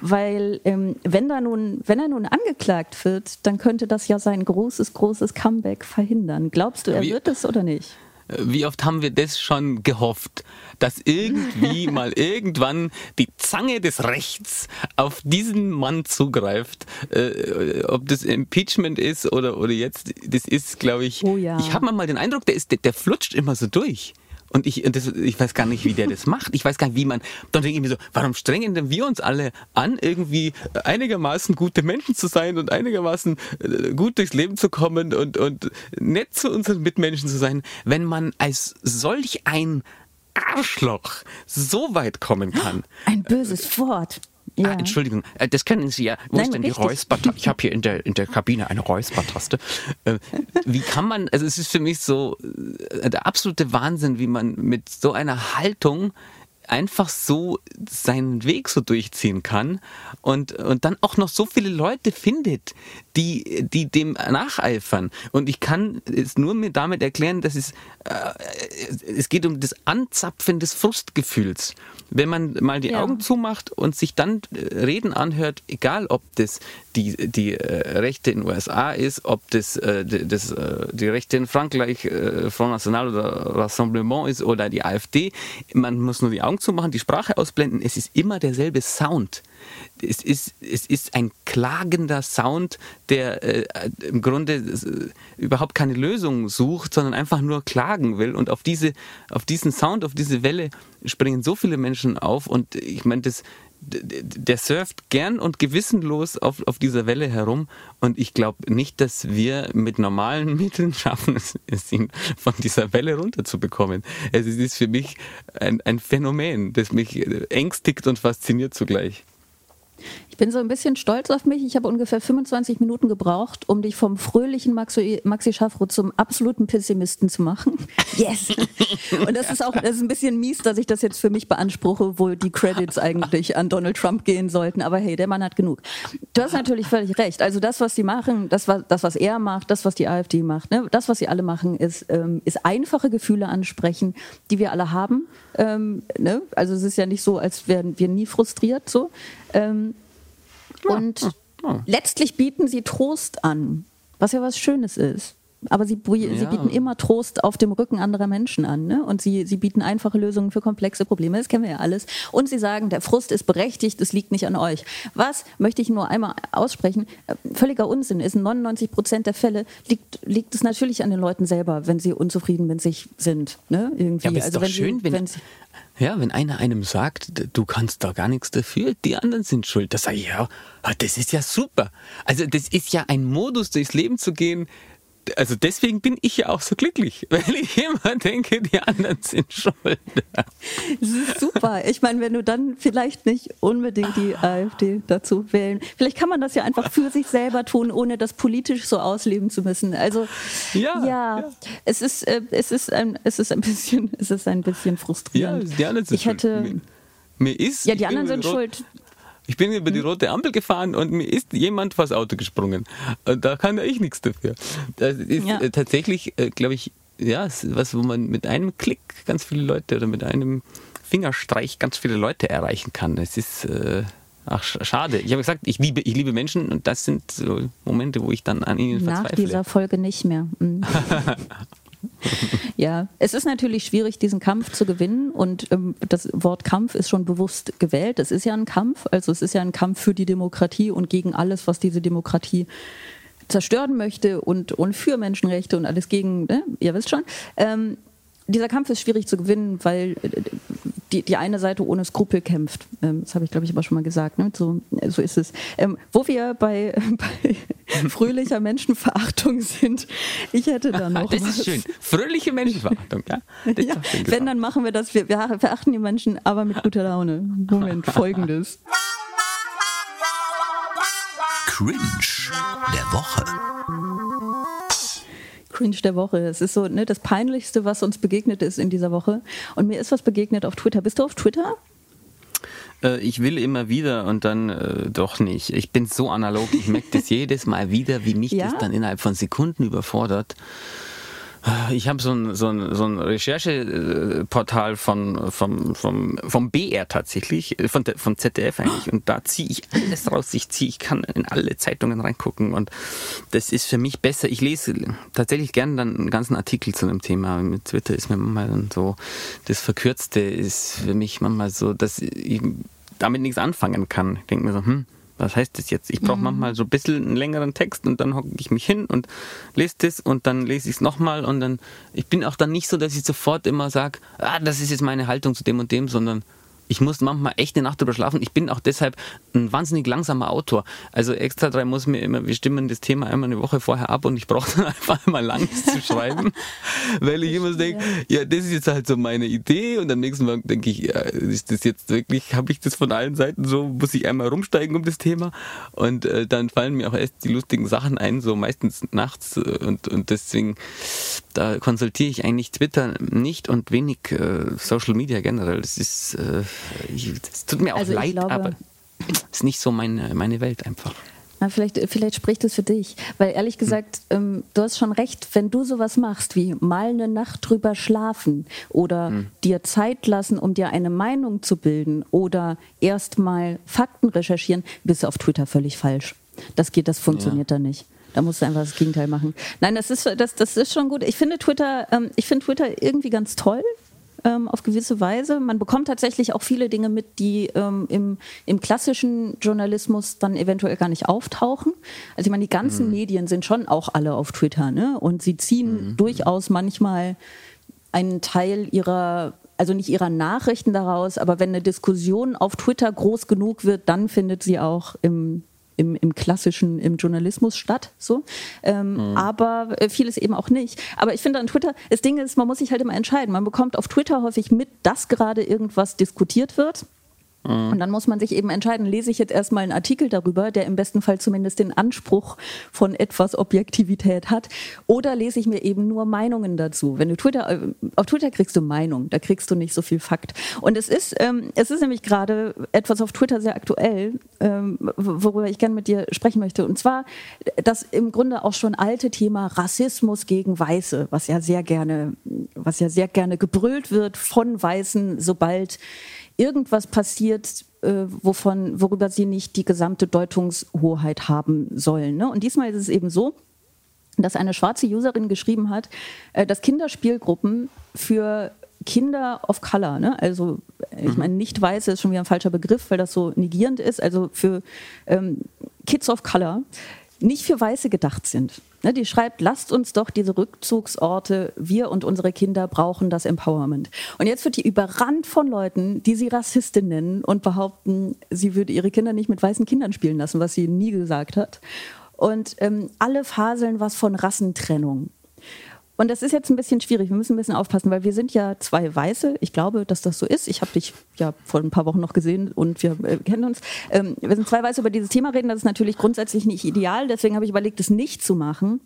Weil ähm, wenn, da nun, wenn er nun angeklagt wird, dann könnte das ja sein großes, großes Comeback verhindern. Glaubst du, er Wie- wird es oder nicht? Wie oft haben wir das schon gehofft, dass irgendwie mal irgendwann die Zange des Rechts auf diesen Mann zugreift, äh, ob das Impeachment ist oder, oder jetzt, das ist, glaube ich, Oh ja. ich habe mal den Eindruck, der, ist, der, der flutscht immer so durch. Und ich, und das, ich weiß gar nicht, wie der das macht. Ich weiß gar nicht, wie man. Dann denke ich mir so, warum strengen denn wir uns alle an, irgendwie einigermaßen gute Menschen zu sein und einigermaßen äh, gut durchs Leben zu kommen und, und nett zu unseren Mitmenschen zu sein, wenn man als solch ein Arschloch so weit kommen kann. Ein böses Wort. Ja. Ah, Entschuldigung, äh, das können Sie ja. Wo Nein, ist denn die richtig. Räuspertaste? Ich habe hier in der, in der Kabine eine Räuspertaste. Äh, Wie kann man, also es ist für mich so äh, der absolute Wahnsinn, wie man mit so einer Haltung einfach so seinen Weg so durchziehen kann und, und dann auch noch so viele Leute findet, die, die dem nacheifern. Und ich kann es nur mir damit erklären, dass es, äh, es geht um das Anzapfen des Frustgefühls. Wenn man mal die Ja. Augen zumacht und sich dann äh, Reden anhört, egal ob das die, die äh, Rechte in den USA ist, ob das, äh, die- das äh, die Rechte in Frankreich, äh, Front National oder Rassemblement ist oder die AfD, man muss nur die Augen zumachen, die Sprache ausblenden, es ist immer derselbe Sound. Es ist, es ist ein klagender Sound, der äh, im Grunde äh, überhaupt keine Lösung sucht, sondern einfach nur klagen will. Und auf, diese, auf diesen Sound, auf diese Welle springen so viele Menschen auf. Und ich meine, das der surft gern und gewissenlos auf, auf dieser Welle herum und ich glaube nicht, dass wir mit normalen Mitteln schaffen, es, ihn von dieser Welle runterzubekommen. Es ist für mich ein, ein Phänomen, das mich ängstigt und fasziniert zugleich. Ich bin so ein bisschen stolz auf mich. Ich habe ungefähr 25 Minuten gebraucht, um dich vom fröhlichen Maxi, Maxi Schaffro zum absoluten Pessimisten zu machen. Yes! Und das ist auch das ist ein bisschen mies, dass ich das jetzt für mich beanspruche, wo die Credits eigentlich an Donald Trump gehen sollten. Aber hey, der Mann hat genug. Du hast natürlich völlig recht. Also das, was sie machen, das, was, das, was er macht, das, was die AfD macht, ne? das, was sie alle machen, ist, ähm, ist einfache Gefühle ansprechen, die wir alle haben. Ähm, ne? Also es ist ja nicht so, als wären wir nie frustriert so. Ähm, und letztlich bieten sie Trost an, was ja was Schönes ist. Aber sie, sie ja. bieten immer Trost auf dem Rücken anderer Menschen an. Ne? Und sie, sie bieten einfache Lösungen für komplexe Probleme. Das kennen wir ja alles. Und sie sagen, der Frust ist berechtigt, es liegt nicht an euch. Was möchte ich nur einmal aussprechen? Äh, völliger Unsinn ist. In 99 Prozent der Fälle liegt, liegt es natürlich an den Leuten selber, wenn sie unzufrieden mit sich sind. Ne? Irgendwie. Ja, aber ist also, doch wenn schön, sie, wenn, wenn ja, wenn einer einem sagt, du kannst da gar nichts dafür, die anderen sind schuld, das sage ich, ja, das ist ja super. Also das ist ja ein Modus, durchs Leben zu gehen, also deswegen bin ich ja auch so glücklich, weil ich immer denke, die anderen sind schuld. Das ist super. Ich meine, wenn du dann vielleicht nicht unbedingt die AfD dazu wählen, vielleicht kann man das ja einfach für sich selber tun, ohne das politisch so ausleben zu müssen. Also ja, ja, ja. es ist äh, es ist ein es ist ein bisschen es ist ein bisschen frustrierend. Ja, die anderen sind ich schuld. Hätte, mir, mir ist ja die anderen sind schuld. Ich bin über die hm? rote Ampel gefahren und mir ist jemand vors Auto gesprungen. Da kann ich nichts dafür. Das ist ja. Äh, tatsächlich, äh, glaube ich, ja, was, wo man mit einem Klick ganz viele Leute oder mit einem Fingerstreich ganz viele Leute erreichen kann. Es ist äh, ach schade. Ich habe gesagt, ich liebe, ich liebe Menschen und das sind so Momente, wo ich dann an ihnen Nach verzweifle. Nach dieser Folge nicht mehr. Ja, es ist natürlich schwierig, diesen Kampf zu gewinnen und ähm, das Wort Kampf ist schon bewusst gewählt. Es ist ja ein Kampf, also es ist ja ein Kampf für die Demokratie und gegen alles, was diese Demokratie zerstören möchte und, und für Menschenrechte und alles gegen, ne? ihr wisst schon. Ähm, dieser Kampf ist schwierig zu gewinnen, weil äh, die, die eine Seite ohne Skrupel kämpft. Ähm, das habe ich, glaube ich, aber schon mal gesagt. Ne? So, so ist es. Ähm, wo wir bei, bei fröhlicher Menschenverachtung sind, ich hätte da noch. Das was. ist schön. Fröhliche Menschenverachtung, ja. ja wenn, dann machen wir das. Wir, wir verachten die Menschen, aber mit guter Laune. Moment, folgendes. Cringe der Woche. Cringe der Woche. Es ist so ne, das Peinlichste, was uns begegnet ist in dieser Woche. Und mir ist was begegnet auf Twitter. Bist du auf Twitter? Äh, ich will immer wieder und dann äh, doch nicht. Ich bin so analog, ich merke das jedes Mal wieder, wie mich ja? das dann innerhalb von Sekunden überfordert. Ich habe so ein, so ein, so ein Rechercheportal von, vom, vom, vom BR tatsächlich, äh, von, vom ZDF eigentlich. Und da ziehe ich alles raus. Ich ziehe, ich kann in alle Zeitungen reingucken. Und das ist für mich besser. Ich lese tatsächlich gerne dann einen ganzen Artikel zu einem Thema. Mit Twitter ist mir manchmal dann so, das Verkürzte ist für mich manchmal so, dass ich damit nichts anfangen kann. Ich denke mir so, hm, was heißt das jetzt? Ich brauche mhm. manchmal so ein bisschen einen längeren Text und dann hocke ich mich hin und lese das und dann lese ich es nochmal und dann, ich bin auch dann nicht so, dass ich sofort immer sage, ah, das ist jetzt meine Haltung zu dem und dem, sondern ich muss manchmal echt eine Nacht drüber schlafen. Ich bin auch deshalb ein wahnsinnig langsamer Autor. Also Extra 3 muss mir immer, wir stimmen das Thema einmal eine Woche vorher ab und ich brauche dann einfach immer langes zu schreiben, weil ich immer denke, ja, das ist jetzt halt so meine Idee und am nächsten Mal denke ich, ja, ist das jetzt wirklich, habe ich das von allen Seiten so, muss ich einmal rumsteigen um das Thema und äh, dann fallen mir auch erst die lustigen Sachen ein, so meistens nachts und, und deswegen, da konsultiere ich eigentlich Twitter nicht und wenig äh, Social Media generell. Das ist äh, es tut mir auch also leid, glaube, aber es ist nicht so meine, meine Welt einfach. Na, vielleicht, vielleicht spricht es für dich, weil ehrlich hm. gesagt, hm. ähm, du hast schon recht, wenn du sowas machst wie mal eine Nacht drüber schlafen oder hm. dir Zeit lassen, um dir eine Meinung zu bilden oder erstmal Fakten recherchieren, bist du auf Twitter völlig falsch. Das geht, das funktioniert ja. da nicht. Da musst du einfach das Gegenteil machen. Nein, das ist, das, das ist schon gut. Ich finde Twitter, ähm, ich finde Twitter irgendwie ganz toll ähm, auf gewisse Weise. Man bekommt tatsächlich auch viele Dinge mit, die ähm, im, im, klassischen Journalismus dann eventuell gar nicht auftauchen. Also ich meine, die ganzen mhm. Medien sind schon auch alle auf Twitter, ne? Und sie ziehen mhm. durchaus manchmal einen Teil ihrer also nicht ihrer Nachrichten daraus, aber wenn eine Diskussion auf Twitter groß genug wird, dann findet sie auch im im, im klassischen, im Journalismus statt. So. Ähm, mhm. Aber äh, vieles eben auch nicht. Aber ich finde an Twitter, das Ding ist, man muss sich halt immer entscheiden. Man bekommt auf Twitter häufig mit, dass gerade irgendwas diskutiert wird. Mhm. Und dann muss man sich eben entscheiden, lese ich jetzt erstmal einen Artikel darüber, der im besten Fall zumindest den Anspruch von etwas Objektivität hat, oder lese ich mir eben nur Meinungen dazu. Wenn du Twitter, äh, auf Twitter kriegst du Meinung, da kriegst du nicht so viel Fakt. Und es ist, ähm, es ist nämlich gerade etwas auf Twitter sehr aktuell, ähm, worüber ich gerne mit dir sprechen möchte. Und zwar das im Grunde auch schon alte Thema Rassismus gegen Weiße, was ja sehr gerne, was ja sehr gerne gebrüllt wird von Weißen, sobald irgendwas passiert, äh, wovon, worüber sie nicht die gesamte Deutungshoheit haben sollen. Ne? Und diesmal ist es eben so, dass eine schwarze Userin geschrieben hat, äh, dass Kinderspielgruppen für Kinder of Color, ne? also ich mhm. meine, nicht weiße ist schon wieder ein falscher Begriff, weil das so negierend ist, also für ähm, Kids of Color nicht für Weiße gedacht sind. Ne, die schreibt, lasst uns doch diese Rückzugsorte, wir und unsere Kinder brauchen das Empowerment. Und jetzt wird die überrannt von Leuten, die sie Rassistin nennen und behaupten, sie würde ihre Kinder nicht mit weißen Kindern spielen lassen, was sie nie gesagt hat. Und ähm, alle faseln was von Rassentrennung. Und das ist jetzt ein bisschen schwierig. Wir müssen ein bisschen aufpassen, weil wir sind ja zwei Weiße. Ich glaube, dass das so ist. Ich habe dich ja vor ein paar Wochen noch gesehen und wir äh, kennen uns. Ähm, wir sind zwei Weiße über dieses Thema reden. Das ist natürlich grundsätzlich nicht ideal. Deswegen habe ich überlegt, es nicht zu machen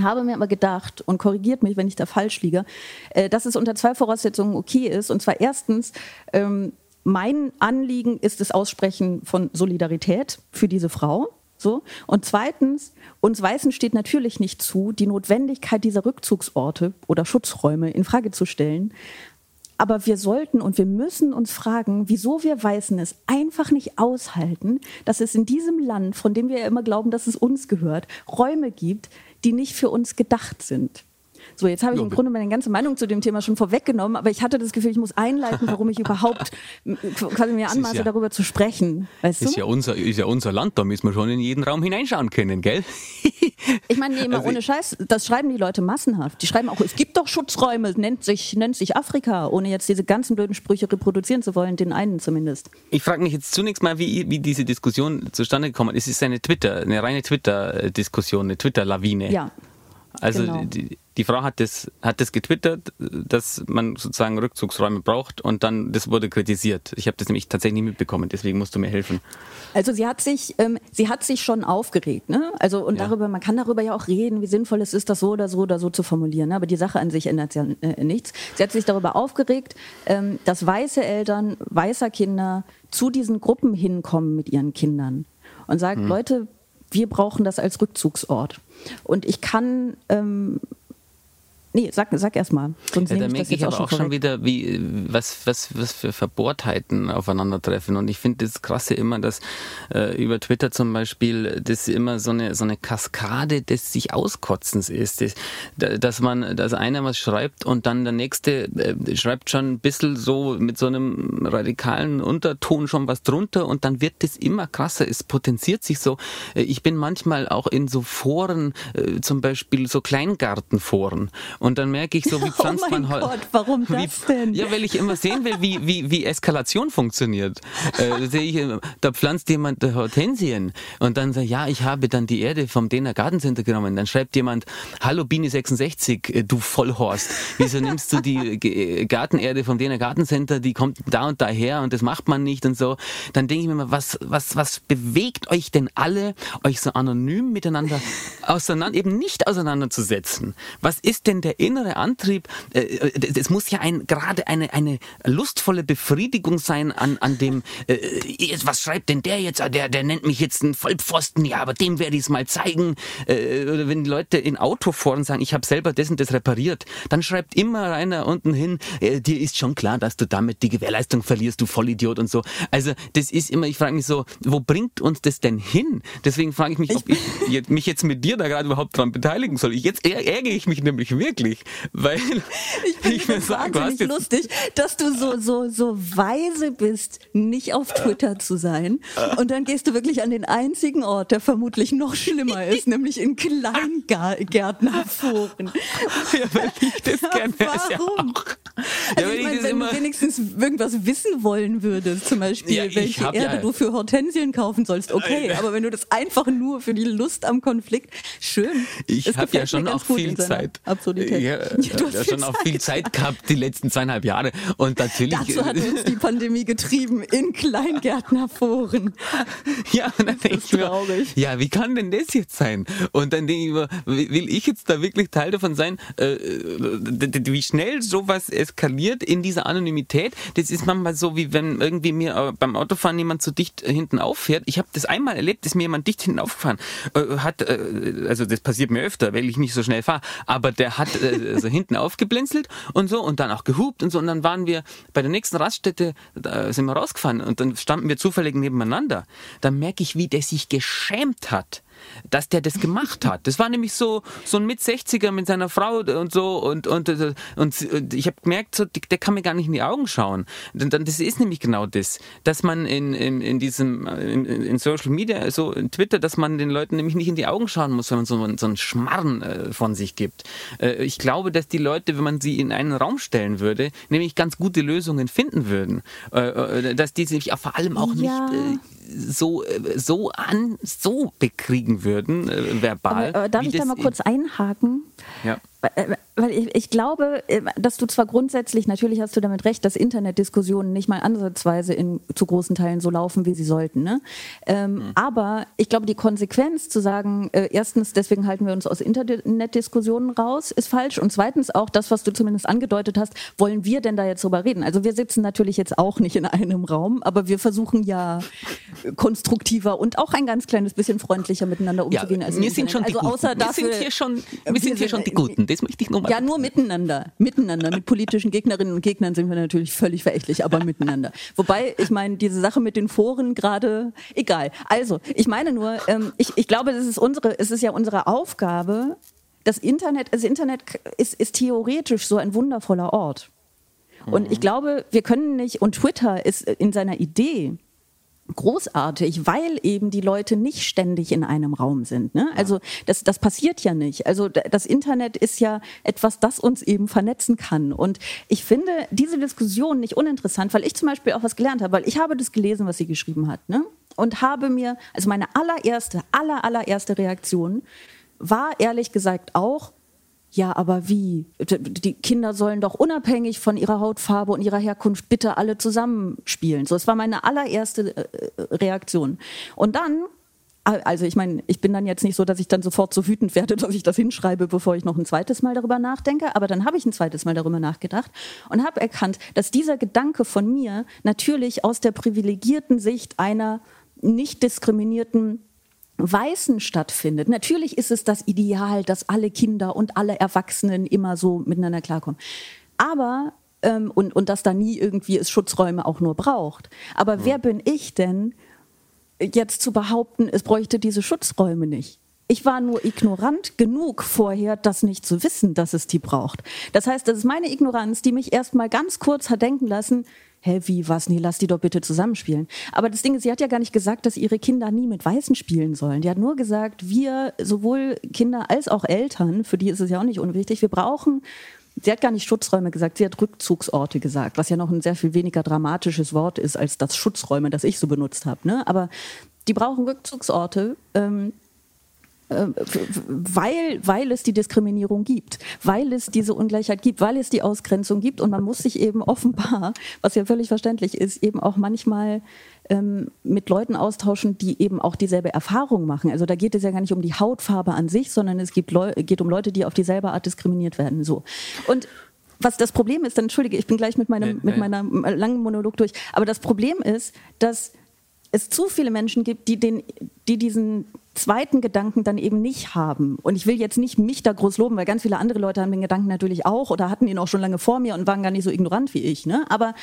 habe mir aber gedacht und korrigiert mich, wenn ich da falsch liege, äh, dass es unter zwei Voraussetzungen okay ist. Und zwar erstens, ähm, mein Anliegen ist das Aussprechen von Solidarität für diese Frau. So. Und zweitens, uns Weißen steht natürlich nicht zu, die Notwendigkeit dieser Rückzugsorte oder Schutzräume in Frage zu stellen. Aber wir sollten und wir müssen uns fragen, wieso wir Weißen es einfach nicht aushalten, dass es in diesem Land, von dem wir ja immer glauben, dass es uns gehört, Räume gibt, die nicht für uns gedacht sind. So, jetzt habe ich im Grunde meine ganze Meinung zu dem Thema schon vorweggenommen, aber ich hatte das Gefühl, ich muss einleiten, warum ich überhaupt quasi mir anmaße, ja, darüber zu sprechen. Weißt ist, du? ja unser, ist ja unser Land, da müssen wir schon in jeden Raum hineinschauen können, gell? ich meine, nee, also ohne Scheiß, das schreiben die Leute massenhaft. Die schreiben auch, es gibt doch Schutzräume, nennt sich, nennt sich Afrika, ohne jetzt diese ganzen blöden Sprüche reproduzieren zu wollen, den einen zumindest. Ich frage mich jetzt zunächst mal, wie, wie diese Diskussion zustande gekommen ist. Es ist eine Twitter, eine reine Twitter-Diskussion, eine Twitter-Lawine. Ja. Also genau. die, die Frau hat das, hat das getwittert, dass man sozusagen Rückzugsräume braucht und dann, das wurde kritisiert. Ich habe das nämlich tatsächlich nicht mitbekommen, deswegen musst du mir helfen. Also sie hat sich, ähm, sie hat sich schon aufgeregt, ne? Also und ja. darüber, man kann darüber ja auch reden, wie sinnvoll es ist, das so oder so oder so zu formulieren. Ne? Aber die Sache an sich ändert ja äh, nichts. Sie hat sich darüber aufgeregt, ähm, dass weiße Eltern weißer Kinder zu diesen Gruppen hinkommen mit ihren Kindern und sagt, hm. Leute, wir brauchen das als Rückzugsort. Und ich kann ähm, Nee, sag, sag erst mal. Sonst ja, da merke ich, aber auch schon wieder, wie, was, was, was für Verbohrtheiten aufeinandertreffen. Und ich finde das Krasse immer, dass äh, über Twitter zum Beispiel das immer so eine, so eine Kaskade des sich Auskotzens ist. Das, dass man, dass einer was schreibt und dann der nächste äh, schreibt schon ein bisschen so mit so einem radikalen Unterton schon was drunter und dann wird das immer krasser. Es potenziert sich so. Äh, ich bin manchmal auch in so Foren, äh, zum Beispiel so Kleingartenforen und dann merke ich so, wie pflanzt oh man heute. Gott, warum das denn? Ja, weil ich immer sehen will, wie, wie, wie Eskalation funktioniert. Äh, sehe ich, da pflanzt jemand Hortensien und dann sagt, ja, ich habe dann die Erde vom Däner Gartencenter genommen. Dann schreibt jemand, hallo Bini66, äh, du Vollhorst. Wieso nimmst du die Gartenerde vom Däner Gartencenter, die kommt da und daher und das macht man nicht und so. Dann denke ich mir mal, was, was, was bewegt euch denn alle, euch so anonym miteinander auseinander, eben nicht auseinanderzusetzen? Was ist denn der der innere Antrieb, äh, äh, es muss ja ein, gerade eine, eine lustvolle Befriedigung sein an, an dem, äh, was schreibt denn der jetzt? Ah, der, der nennt mich jetzt einen Vollpfosten, ja, aber dem werde ich es mal zeigen. Äh, oder wenn die Leute in Autoforen sagen, ich habe selber das und das repariert, dann schreibt immer einer unten hin, äh, dir ist schon klar, dass du damit die Gewährleistung verlierst, du Vollidiot und so. Also das ist immer, ich frage mich so, wo bringt uns das denn hin? Deswegen frage ich mich, ob ich mich jetzt mit dir da gerade überhaupt dran beteiligen soll. Jetzt ärgere ich mich nämlich wirklich wirklich, weil ich, finde ich mir sage, du hast lustig, dass du so so so weise bist, nicht auf Twitter zu sein und dann gehst du wirklich an den einzigen Ort, der vermutlich noch schlimmer ist, nämlich in Kleingärtnerforen. Ja, weil ich das gerne Warum? Ja, also ich meine, wenn, wenn, wenigstens irgendwas wissen wollen würdest, zum Beispiel, Ja, welche Erde ja- du für Hortensien kaufen sollst, okay, aber wenn du das einfach nur für die Lust am Konflikt, schön. Ich habe ja schon auch viel Zeit. Absurdität. Ja, du hast ja, schon auch viel Zeit. Zeit gehabt die letzten zweieinhalb Jahre. Und natürlich. Dazu hat uns die Pandemie getrieben in Kleingärtnerforen. Ja, und dann denke ich mir, ja, wie kann denn das jetzt sein? Und dann denke ich mir, will ich jetzt da wirklich Teil davon sein, äh, d- wie schnell sowas eskaliert in dieser Anonymität? Das ist manchmal so, wie wenn irgendwie mir äh, beim Autofahren jemand so dicht hinten auffährt. Ich habe das einmal erlebt, dass mir jemand dicht hinten aufgefahren äh, hat. Äh, also das passiert mir öfter, weil ich nicht so schnell fahre. Aber der hat äh, so hinten aufgeblinzelt und so und dann auch gehupt und so. Und dann waren wir bei der nächsten Raststätte, da sind wir rausgefahren und dann standen wir zufällig nebeneinander. Dann merke ich, wie der sich geschämt hat dass der das gemacht hat. Das war nämlich so so ein Mit-60er mit seiner Frau und so und und und, und ich habe gemerkt, so, der kann mir gar nicht in die Augen schauen. Das ist nämlich genau das, dass man in, in, in diesem in, in Social Media, so in Twitter, dass man den Leuten nämlich nicht in die Augen schauen muss, wenn man so, so einen Schmarren äh, von sich gibt. Äh, ich glaube, dass die Leute, wenn man sie in einen Raum stellen würde, nämlich ganz gute Lösungen finden würden. Äh, dass die sich vor allem auch Ja. nicht so, so an, so bekriegen würden, äh, verbal. Aber, äh, darf ich da mal kurz einhaken? Ja. Weil- Weil ich, ich glaube, äh, dass du zwar grundsätzlich, natürlich hast du damit recht, dass Internetdiskussionen nicht mal ansatzweise in zu großen Teilen so laufen, wie sie sollten. Ne? Ähm, Mhm. Aber ich glaube, die Konsequenz zu sagen, äh, erstens, deswegen halten wir uns aus Internetdiskussionen raus, ist falsch. Und zweitens auch das, was du zumindest angedeutet hast, wollen wir denn da jetzt drüber reden? Also wir sitzen natürlich jetzt auch nicht in einem Raum, aber wir versuchen ja konstruktiver und auch ein ganz kleines bisschen freundlicher miteinander Ja, umzugehen. als im wir sind schon die also außer Guten. Wir sind hier schon, wir wir sind hier sind- schon die Guten. Das möchte ich nur mal ja, nur miteinander. Miteinander. Mit politischen Gegnerinnen und Gegnern sind wir natürlich völlig verächtlich, aber miteinander. Wobei, ich meine, diese Sache mit den Foren gerade, egal. Also, ich meine nur, ähm, ich, ich glaube, das ist unsere, es ist ja unsere Aufgabe, das Internet, das Internet ist, ist theoretisch so ein wundervoller Ort. Und ich glaube, wir können nicht, und Twitter ist in seiner Idee großartig, weil eben die Leute nicht ständig in einem Raum sind. Ne? Also das, das passiert ja nicht. Also das Internet ist ja etwas, das uns eben vernetzen kann. Und ich finde diese Diskussion nicht uninteressant, weil ich zum Beispiel auch was gelernt habe, weil ich habe das gelesen, was sie geschrieben hat. Ne? Und habe mir, also meine allererste, aller, allererste Reaktion war ehrlich gesagt auch, ja, aber wie? Die Kinder sollen doch unabhängig von ihrer Hautfarbe und ihrer Herkunft bitte alle zusammenspielen. So, es war meine allererste äh, Reaktion. Und dann, also ich meine, ich bin dann jetzt nicht so, dass ich dann sofort so wütend werde, dass ich das hinschreibe, bevor ich noch ein zweites Mal darüber nachdenke. Aber dann habe ich ein zweites Mal darüber nachgedacht und habe erkannt, dass dieser Gedanke von mir natürlich aus der privilegierten Sicht einer nicht diskriminierten Weißen stattfindet. Natürlich ist es das Ideal, dass alle Kinder und alle Erwachsenen immer so miteinander klarkommen. Aber, ähm, und, und dass da nie irgendwie es Schutzräume auch nur braucht. Aber wer bin ich denn, jetzt zu behaupten, es bräuchte diese Schutzräume nicht? Ich war nur ignorant genug vorher, das nicht zu wissen, dass es die braucht. Das heißt, das ist meine Ignoranz, die mich erst mal ganz kurz hat denken lassen, hä, wie, was, nee, lass die doch bitte zusammenspielen. Aber das Ding ist, sie hat ja gar nicht gesagt, dass ihre Kinder nie mit Weißen spielen sollen. Die hat nur gesagt, wir, sowohl Kinder als auch Eltern, für die ist es ja auch nicht unwichtig, wir brauchen Sie hat gar nicht Schutzräume gesagt, sie hat Rückzugsorte gesagt, was ja noch ein sehr viel weniger dramatisches Wort ist als das Schutzräume, das ich so benutzt habe. Ne? Aber die brauchen Rückzugsorte, ähm, äh, weil, weil es die Diskriminierung gibt, weil es diese Ungleichheit gibt, weil es die Ausgrenzung gibt und man muss sich eben offenbar, was ja völlig verständlich ist, eben auch manchmal ähm, mit Leuten austauschen, die eben auch dieselbe Erfahrung machen. Also da geht es ja gar nicht um die Hautfarbe an sich, sondern es gibt Leu geht um Leute, die auf dieselbe Art diskriminiert werden. So. Und was das Problem ist, dann entschuldige, ich bin gleich mit meinem Nee, mit nee. meiner langen Monolog durch. Aber das Problem ist, dass es zu viele Menschen gibt, die, den, die diesen zweiten Gedanken dann eben nicht haben. Und ich will jetzt nicht mich da groß loben, weil ganz viele andere Leute haben den Gedanken natürlich auch oder hatten ihn auch schon lange vor mir und waren gar nicht so ignorant wie ich. Ne? Aber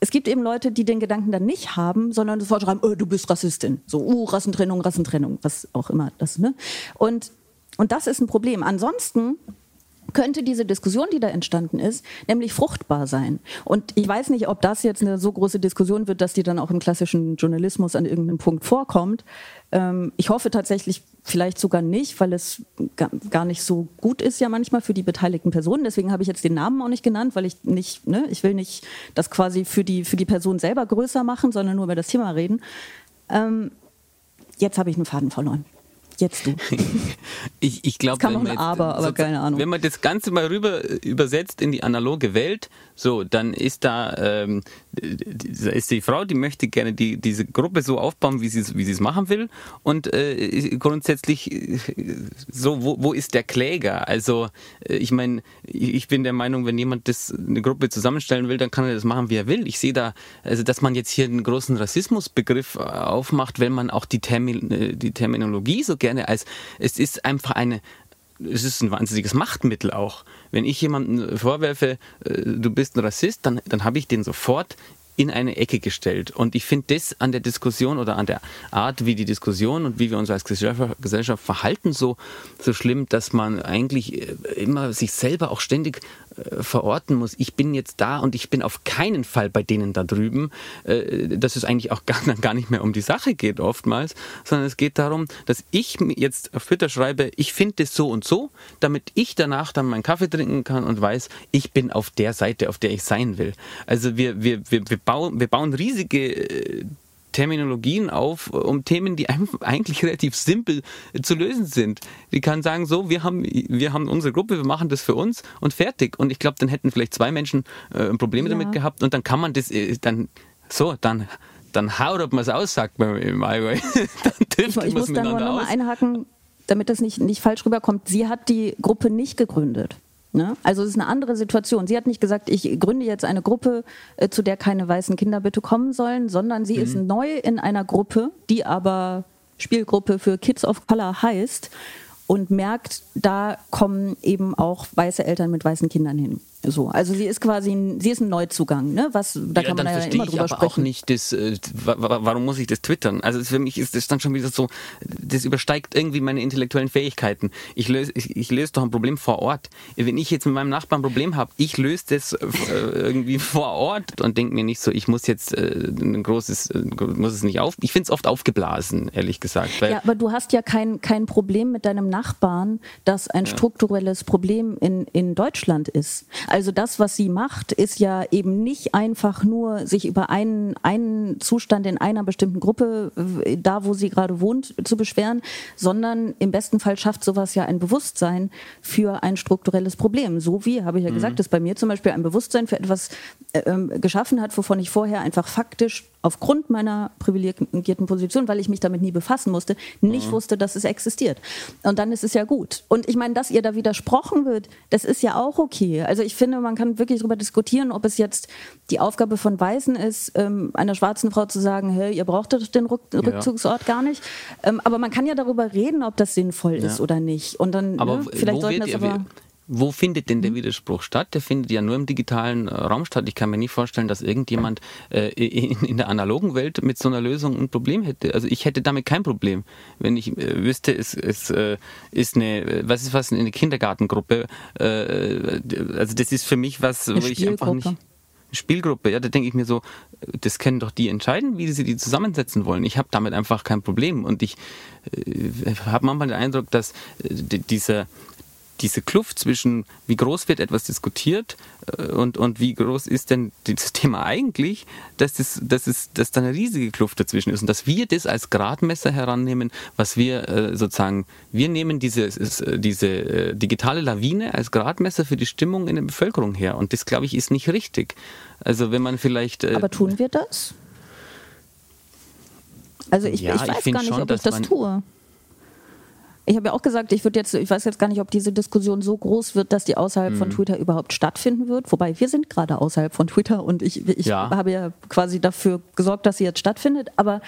es gibt eben Leute, die den Gedanken dann nicht haben, sondern sofort schreiben, oh, du bist Rassistin. So, uh, Rassentrennung, Rassentrennung, was auch immer das. Ne? Und, und das ist ein Problem. Ansonsten könnte diese Diskussion, die da entstanden ist, nämlich fruchtbar sein. Und ich weiß nicht, ob das jetzt eine so große Diskussion wird, dass die dann auch im klassischen Journalismus an irgendeinem Punkt vorkommt. Ähm, ich hoffe tatsächlich vielleicht sogar nicht, weil es gar nicht so gut ist ja manchmal für die beteiligten Personen. Deswegen habe ich jetzt den Namen auch nicht genannt, weil ich nicht, ne, ich will nicht das quasi für die, für die Person selber größer machen, sondern nur über das Thema reden. Ähm, jetzt habe ich einen Faden verloren. Jetzt du. ich ich glaube, noch ein Aber, aber. Wenn man das Ganze mal rüber übersetzt in die analoge Welt, so, dann ist da, ähm, ist die Frau, die möchte gerne die, diese Gruppe so aufbauen, wie sie wie es machen will. Und äh, grundsätzlich, so, wo, wo ist der Kläger? Also, äh, ich meine, ich bin der Meinung, wenn jemand das eine Gruppe zusammenstellen will, dann kann er das machen, wie er will. Ich sehe da, also, dass man jetzt hier einen großen Rassismusbegriff aufmacht, wenn man auch die, Termin, äh, die Terminologie so gerne gerne als, es ist einfach eine, es ist ein wahnsinniges Machtmittel auch. Wenn ich jemandem vorwerfe, äh, du bist ein Rassist, dann, dann habe ich den sofort in eine Ecke gestellt. Und ich finde das an der Diskussion oder an der Art, wie die Diskussion und wie wir uns als Gesellschaft verhalten, so, so schlimm, dass man eigentlich äh, immer sich selber auch ständig äh, verorten muss, ich bin jetzt da und ich bin auf keinen Fall bei denen da drüben, äh, dass es eigentlich auch gar, gar nicht mehr um die Sache geht oftmals, sondern es geht darum, dass ich jetzt auf Twitter schreibe, ich finde es so und so, damit ich danach dann meinen Kaffee trinken kann und weiß, ich bin auf der Seite, auf der ich sein will. Also wir, wir, wir, wir, bauen, wir bauen riesige äh, Terminologien auf, um Themen, die eigentlich relativ simpel zu lösen sind. Die kann sagen, so, wir haben, wir haben unsere Gruppe, wir machen das für uns und fertig. Und ich glaube, dann hätten vielleicht zwei Menschen äh, Probleme ja. damit gehabt und dann kann man das, äh, dann, so, dann, dann haut, ob man es aussagt im Allgäu. dann ich, ich muss da nur nochmal einhaken, damit das nicht, nicht falsch rüberkommt. Sie hat die Gruppe nicht gegründet. Ne? Also es ist eine andere Situation. Sie hat nicht gesagt, ich gründe jetzt eine Gruppe, äh, zu der keine weißen Kinder bitte kommen sollen, sondern sie mhm. ist neu in einer Gruppe, die aber Spielgruppe für Kids of Color heißt und merkt, da kommen eben auch weiße Eltern mit weißen Kindern hin. So, also sie ist quasi, ein, sie ist ein Neuzugang, ne? Was, da ja, kann man ja immer drüber sprechen. auch nicht das, äh, warum muss ich das twittern? Also für mich ist das dann schon wieder so, das übersteigt irgendwie meine intellektuellen Fähigkeiten. Ich löse, ich, ich löse doch ein Problem vor Ort. Wenn ich jetzt mit meinem Nachbarn ein Problem habe, ich löse das äh, irgendwie vor Ort und denke mir nicht so, ich muss jetzt äh, ein großes, muss es nicht auf, ich finde es oft aufgeblasen, ehrlich gesagt. ja, aber du hast ja kein, kein Problem mit deinem Nachbarn, das ein ja. strukturelles Problem in, in Deutschland ist. Also das, was sie macht, ist ja eben nicht einfach nur sich über einen, einen Zustand in einer bestimmten Gruppe, äh, da wo sie gerade wohnt, zu beschweren, sondern im besten Fall schafft sowas ja ein Bewusstsein für ein strukturelles Problem. So wie, habe ich ja mhm. gesagt, dass bei mir zum Beispiel ein Bewusstsein für etwas äh, ähm, geschaffen hat, wovon ich vorher einfach faktisch aufgrund meiner privilegierten Position, weil ich mich damit nie befassen musste, nicht mhm. wusste, dass es existiert. Und dann ist es ja gut. Und ich meine, dass ihr da widersprochen wird, das ist ja auch okay. Also ich finde, man kann wirklich darüber diskutieren, ob es jetzt die Aufgabe von Weißen ist, ähm, einer schwarzen Frau zu sagen, hey, ihr braucht den Rück ja. Rückzugsort gar nicht. Ähm, aber man kann ja darüber reden, ob das sinnvoll ist ja. oder nicht. Und dann, aber ne, vielleicht sollten das aber wo findet denn der mhm. Widerspruch statt? Der findet ja nur im digitalen äh, Raum statt. Ich kann mir nicht vorstellen, dass irgendjemand äh, in, in, der analogen Welt mit so einer Lösung ein Problem hätte. Also ich hätte damit kein Problem, wenn ich äh, wüsste, es, es äh, ist eine, was ist was, eine Kindergartengruppe. Äh, also das ist für mich was, wo ich einfach nicht. Spielgruppe, ja, da denke ich mir so, das können doch die entscheiden, wie sie die zusammensetzen wollen. Ich habe damit einfach kein Problem und ich äh, habe manchmal den Eindruck, dass äh, dieser diese Kluft zwischen, wie groß wird etwas diskutiert äh, und, und wie groß ist denn das Thema eigentlich, dass, das, dass, es, dass da eine riesige Kluft dazwischen ist und dass wir das als Gradmesser herannehmen, was wir äh, sozusagen, wir nehmen diese, äh, diese digitale Lawine als Gradmesser für die Stimmung in der Bevölkerung her und das, glaube ich, ist nicht richtig. Also wenn man vielleicht... Aber tun wir das? Also ich, ja, ich weiß ich gar nicht, schon, ob ich das tue. Ich habe ja auch gesagt, ich würde jetzt, ich weiß jetzt gar nicht, ob diese Diskussion so groß wird, dass die außerhalb mhm. von Twitter überhaupt stattfinden wird. Wobei wir sind gerade außerhalb von Twitter und ich, ich ja. habe ja quasi dafür gesorgt, dass sie jetzt stattfindet. Aber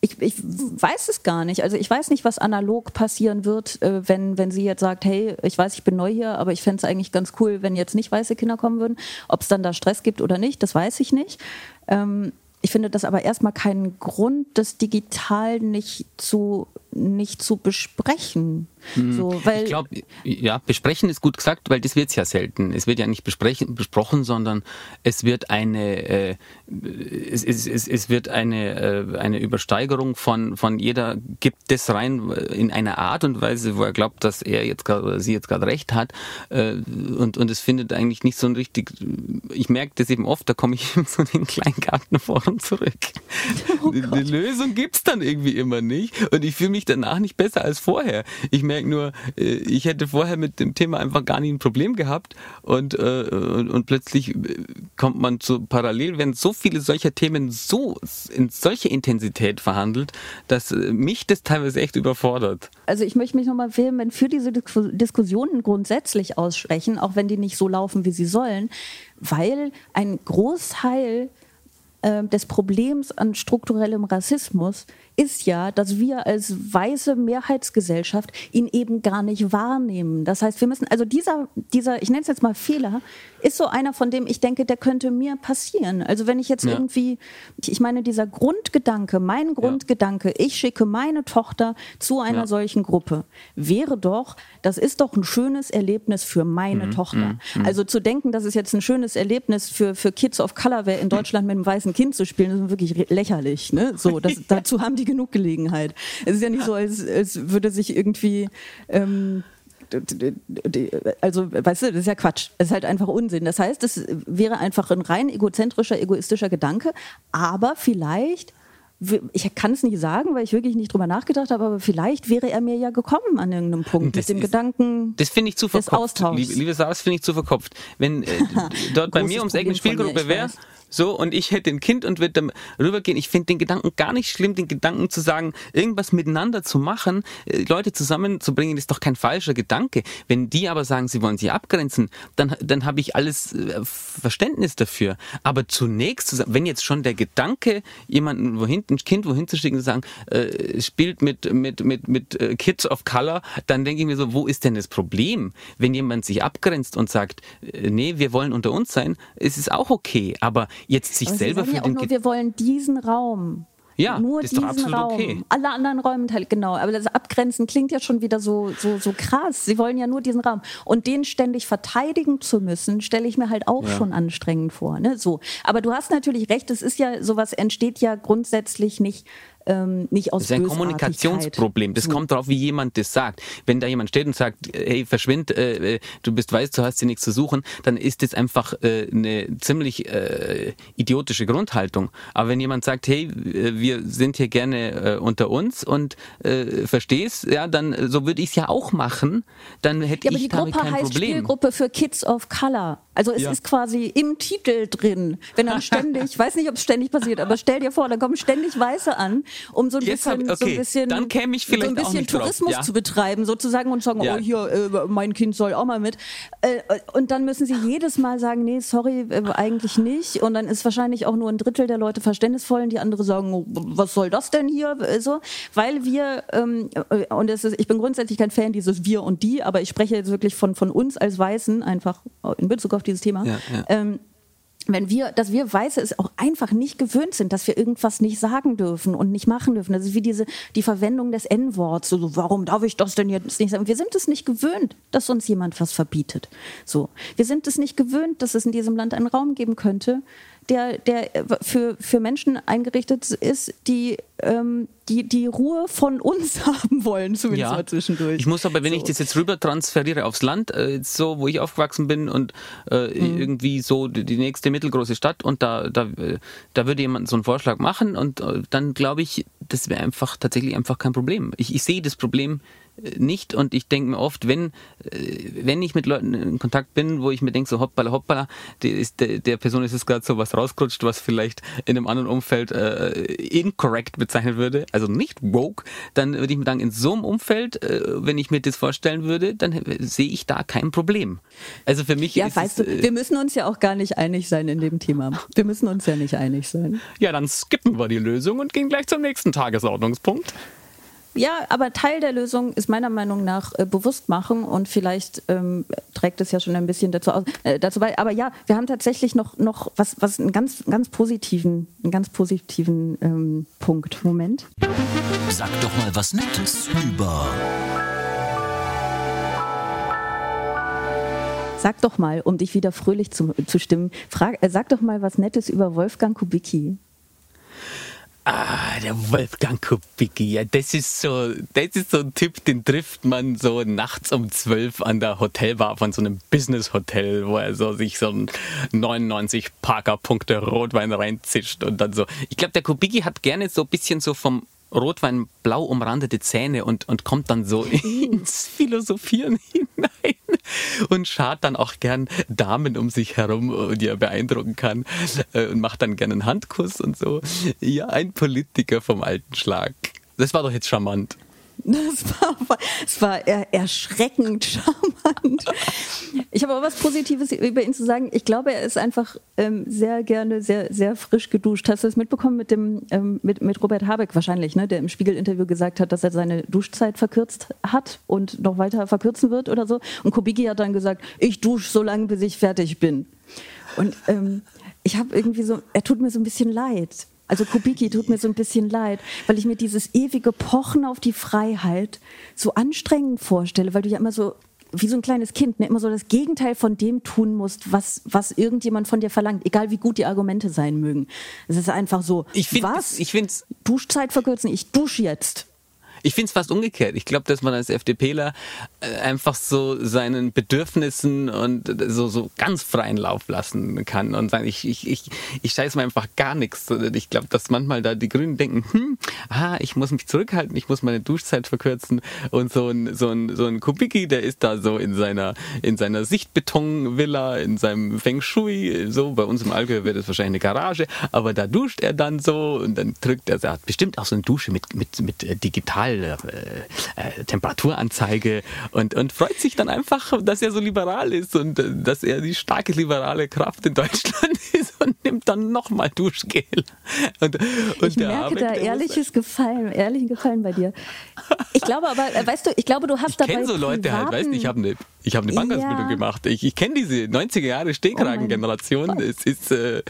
ich, ich weiß es gar nicht. Also ich weiß nicht, was analog passieren wird, äh, wenn, wenn sie jetzt sagt, hey, ich weiß, ich bin neu hier, aber ich fände es eigentlich ganz cool, wenn jetzt nicht weiße Kinder kommen würden. Ob es dann da Stress gibt oder nicht, das weiß ich nicht. Ähm, ich finde das aber erstmal keinen Grund, das digital nicht zu nicht zu besprechen. Hm. So, weil ich glaube, ja, besprechen ist gut gesagt, weil das wird es ja selten. Es wird ja nicht besprechen, besprochen, sondern es wird eine, äh, es, es, es, es, wird eine, äh, eine Übersteigerung von, von jeder gibt das rein in einer Art und Weise, wo er glaubt, dass er jetzt gerade oder sie jetzt gerade recht hat. Äh, und, und es findet eigentlich nicht so ein richtig, ich merke das eben oft, da komme ich in so den Kleingartenforum zurück. Oh die, die Lösung gibt's dann irgendwie immer nicht. Und ich fühle mich danach nicht besser als vorher. Ich merke nur, äh, ich hätte vorher mit dem Thema einfach gar nie ein Problem gehabt und, äh, und, und plötzlich äh, kommt man zu parallel, wenn so viele solcher Themen so in solche Intensität verhandelt, dass mich das teilweise echt überfordert. Also ich möchte mich nochmal vehement für diese Diskussionen grundsätzlich aussprechen, auch wenn die nicht so laufen, wie sie sollen, weil ein Großteil des Problems an strukturellem Rassismus ist ja, dass wir als weiße Mehrheitsgesellschaft ihn eben gar nicht wahrnehmen. Das heißt, wir müssen, also dieser, dieser, ich nenne es jetzt mal Fehler, ist so einer, von dem ich denke, der könnte mir passieren. Also wenn ich jetzt ja. irgendwie, ich meine, dieser Grundgedanke, mein Grundgedanke, ich schicke meine Tochter zu einer ja. solchen Gruppe, wäre doch, das ist doch ein schönes Erlebnis für meine mhm. Tochter. Mhm. mhm. Also zu denken, das ist jetzt ein schönes Erlebnis für, für Kids of Color wäre, in Deutschland mit einem weißen Kind zu spielen, ist wirklich lächerlich. Ne? So, das, dazu haben die genug Gelegenheit. Es ist ja nicht so, als, als würde sich irgendwie. Ähm, also, weißt du, das ist ja Quatsch. Es ist halt einfach Unsinn. Das heißt, das wäre einfach ein rein egozentrischer, egoistischer Gedanke, aber vielleicht ich kann es nicht sagen, weil ich wirklich nicht drüber nachgedacht habe, aber vielleicht wäre er mir ja gekommen an irgendeinem Punkt das mit dem ist, Gedanken das finde ich zu verkopft. Liebe, liebe Sarah, das finde ich zu verkopft. Wenn äh, dort bei mir ums Eck eine Spielgruppe wäre, so, und ich hätte ein Kind und würde dann rübergehen. Ich finde den Gedanken gar nicht schlimm, den Gedanken zu sagen, irgendwas miteinander zu machen, äh, Leute zusammenzubringen, ist doch kein falscher Gedanke. Wenn die aber sagen, sie wollen sich abgrenzen, dann, dann habe ich alles äh, Verständnis dafür. Aber zunächst, wenn jetzt schon der Gedanke, jemanden wohin, ein Kind wohin zu schicken, zu sagen, äh, spielt mit, mit, mit, mit äh, Kids of Color, dann denke ich mir so, wo ist denn das Problem? Wenn jemand sich abgrenzt und sagt, nee, wir wollen unter uns sein, ist es auch okay. Aber jetzt sich Aber selber Sie sagen für ja auch nur, wir wollen diesen Raum. Ja, nur ist diesen doch absolut Raum. okay. Alle anderen Räume halt genau. Aber das Abgrenzen klingt ja schon wieder so, so, so krass. Sie wollen ja nur diesen Raum. Und den ständig verteidigen zu müssen, stelle ich mir halt auch Ja. schon anstrengend vor. Ne? So. Aber du hast natürlich recht, es ist ja, sowas entsteht ja grundsätzlich nicht, ähm, nicht aus Das ist ein. Kommunikationsproblem. Das So. kommt darauf, wie jemand das sagt. Wenn da jemand steht und sagt, hey, verschwind, äh, äh, du bist weiß, du hast hier nichts zu suchen, dann ist das einfach äh, eine ziemlich äh, idiotische Grundhaltung. Aber wenn jemand sagt, hey, äh, wir sind hier gerne äh, unter uns und äh, verstehst, ja, dann so würde ich es ja auch machen, dann hätte Ja, aber ich die damit Gruppe kein heißt Problem. Spielgruppe für Kids of Color. Also es Ja. ist quasi im Titel drin. Wenn dann ständig, ich weiß nicht, ob es ständig passiert, aber stell dir vor, da kommen ständig Weiße an, um so ein Jetzt hab- bisschen, so okay, ein bisschen, dann käme ich vielleicht so ein bisschen Tourismus ja. zu betreiben, sozusagen und sagen, Ja. oh hier, äh, mein Kind soll auch mal mit. Äh, und dann müssen sie jedes Mal sagen, nee, sorry, äh, eigentlich nicht. Und dann ist wahrscheinlich auch nur ein Drittel der Leute verständnisvoll und die andere sagen, oh, was soll das denn hier? Äh, So, weil wir, ähm, äh, und ist, ich bin grundsätzlich kein Fan dieses Wir und Die, aber ich spreche jetzt wirklich von, von uns als Weißen, einfach in Bezug auf dieses Thema. Ja, ja. Ähm, wenn wir, dass wir Weiße es auch einfach nicht gewöhnt sind, dass wir irgendwas nicht sagen dürfen und nicht machen dürfen. Das ist wie diese, die Verwendung des N-Worts. So, warum darf ich das denn jetzt nicht sagen? Wir sind es nicht gewöhnt, dass uns jemand was verbietet. So. Wir sind es nicht gewöhnt, dass es in diesem Land einen Raum geben könnte, der, der für, für Menschen eingerichtet ist, die, ähm, die die Ruhe von uns haben wollen, zumindest mal zwischendurch. Ich muss aber, wenn So. ich das jetzt rüber transferiere aufs Land, äh, so, wo ich aufgewachsen bin und äh, Mhm. irgendwie so die, die nächste mittelgroße Stadt und da, da, äh, da würde jemand so einen Vorschlag machen und äh, dann glaube ich, das wäre einfach tatsächlich einfach kein Problem. Ich, ich sehe das Problem äh, nicht und ich denke mir oft, wenn, äh, wenn ich mit Leuten in Kontakt bin, wo ich mir denke, so hoppala, hoppala, ist, der, der Person ist jetzt gerade so was rausgerutscht, was vielleicht in einem anderen Umfeld incorrect bezeichnet würde, also nicht woke, dann würde ich mir sagen, in so einem Umfeld, äh, wenn ich mir das vorstellen würde, dann sehe ich da kein Problem. Also für mich ja, ist weißt es, du, äh, wir müssen uns ja auch gar nicht einig sein in dem Thema. Wir müssen uns ja nicht einig sein. ja, dann skippen wir die Lösung und gehen gleich zum nächsten Tagesordnungspunkt. Ja, aber Teil der Lösung ist meiner Meinung nach äh, bewusst machen und vielleicht ähm, trägt es ja schon ein bisschen dazu, aus, äh, dazu bei. Aber ja, wir haben tatsächlich noch, noch was, was einen ganz, ganz positiven, einen ganz positiven ähm, Punkt. Moment. Sag doch mal was Nettes über. Sag doch mal, um dich wieder fröhlich zu, zu stimmen, frag, äh, sag doch mal was Nettes über Wolfgang Kubicki. Ah, der Wolfgang Kubicki, ja, das ist so, das ist so ein Typ, den trifft man so nachts um zwölf an der Hotelbar von so einem Business-Hotel, wo er so sich so ein 99 Parker-Punkte Rotwein reinzischt und dann so. Ich glaube, der Kubicki hat gerne so ein bisschen so vom Rotwein blau umrandete Zähne und, und kommt dann so ins Philosophieren hinein und schart dann auch gern Damen um sich herum, die er beeindrucken kann äh, und macht dann gern einen Handkuss und so. Ja, ein Politiker vom alten Schlag. Das war doch jetzt charmant. Das war, das war erschreckend charmant. Ich habe aber was Positives über ihn zu sagen. Ich glaube, er ist einfach ähm, sehr gerne sehr, sehr frisch geduscht. Hast du das mitbekommen mit, dem, ähm, mit, mit Robert Habeck wahrscheinlich, ne? der im Spiegel-Interview gesagt hat, dass er seine Duschzeit verkürzt hat und noch weiter verkürzen wird oder so? Und Kubicki hat dann gesagt, ich dusche so lange, bis ich fertig bin. Und ähm, ich habe irgendwie so, er tut mir so ein bisschen leid also Kubicki tut mir so ein bisschen leid, weil ich mir dieses ewige Pochen auf die Freiheit so anstrengend vorstelle, weil du ja immer so wie so ein kleines Kind, ne, immer so das Gegenteil von dem tun musst, was, was irgendjemand von dir verlangt, egal wie gut die Argumente sein mögen. Es ist einfach so, ich find, was? Ich find's Duschzeit verkürzen, ich dusche jetzt. Ich finde es fast umgekehrt. Ich glaube, dass man als FDPler einfach so seinen Bedürfnissen und so, so ganz freien Lauf lassen kann und sagen, ich, ich, ich, ich scheiße mir einfach gar nichts. Ich glaube, dass manchmal da die Grünen denken, hm, ah, ich muss mich zurückhalten, ich muss meine Duschzeit verkürzen und so ein, so ein, so ein Kubicki, der ist da so in seiner, in seiner Sichtbetonvilla, in seinem Feng Shui, so, bei uns im Allgäu wird es wahrscheinlich eine Garage, aber da duscht er dann so und dann drückt er, er hat bestimmt auch so eine Dusche mit, mit, mit äh, digital äh, äh, Temperaturanzeige und, und freut sich dann einfach, dass er so liberal ist und äh, dass er die starke liberale Kraft in Deutschland ist und nimmt dann nochmal Duschgel. Und, und ich merke Habeck, da ehrliches Gefallen, ehrlichen Gefallen bei dir. Ich glaube aber, äh, weißt du, ich glaube, du hast ich dabei. Ich kenne so Leute halt, weißt du, ich habe eine ich habe eine Bankausbildung ja. gemacht. Ich, ich kenne diese 90er Jahre Stehkragen-Generation. Oh es ist, äh,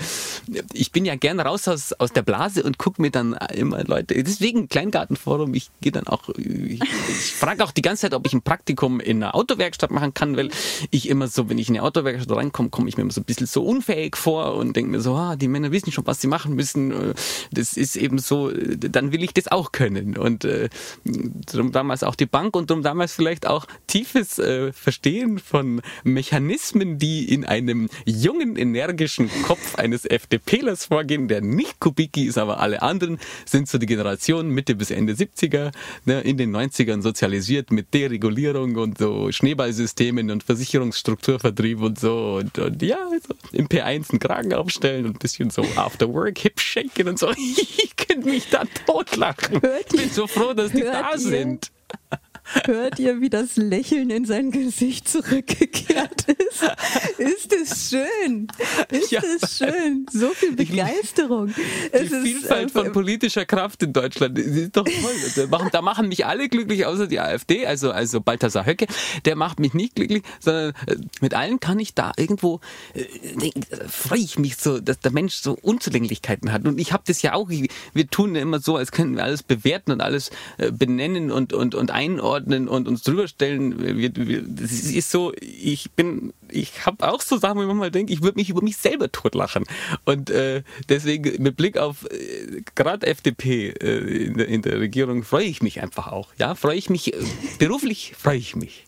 ich bin ja gern raus aus, aus der Blase und gucke mir dann immer Leute. Deswegen Kleingartenforum. Ich gehe dann auch. Ich, ich frage auch die ganze Zeit, ob ich ein Praktikum in einer Autowerkstatt machen kann, weil ich immer so, wenn ich in eine Autowerkstatt reinkomme, komme ich mir immer so ein bisschen so unfähig vor und denke mir so, ah, die Männer wissen schon, was sie machen müssen. Das ist eben so. Dann will ich das auch können und äh, darum damals auch die Bank und darum damals vielleicht auch tiefes äh, Verstehen von Mechanismen, die in einem jungen, energischen Kopf eines FDPlers vorgehen, der nicht Kubicki ist, aber alle anderen sind so die Generation Mitte bis Ende 70er, ne, in den 90ern sozialisiert mit Deregulierung und so Schneeballsystemen und Versicherungsstrukturvertrieb und so und, und ja, so im P1 einen Kragen aufstellen und ein bisschen so after work hip shaken und so. ich könnte mich da totlachen. ich bin so froh, dass die da ihr? sind. Hört ihr, wie das Lächeln in sein Gesicht zurückgekehrt ist? Ist es schön? Ist ja, es schön? So viel Begeisterung. Die es Vielfalt ist, äh, von politischer Kraft in Deutschland ist doch toll. Da machen, mich alle glücklich, außer die AfD, also, also Balthasar Höcke. Der macht mich nicht glücklich, sondern äh, mit allen kann ich da irgendwo, äh, freue ich mich so, dass der Mensch so Unzulänglichkeiten hat. Und ich habe das ja auch, wir tun immer so, als könnten wir alles bewerten und alles äh, benennen und, und, und einordnen einordnen und uns drüber stellen. Wir, wir, das ist so, ich bin, ich habe auch so Sachen, wo ich manchmal denke, ich würde mich über mich selber totlachen. Und äh, deswegen mit Blick auf äh, gerade FDP äh, in, der, in der Regierung freue ich mich einfach auch. Ja, freue ich mich, äh, beruflich freue ich mich.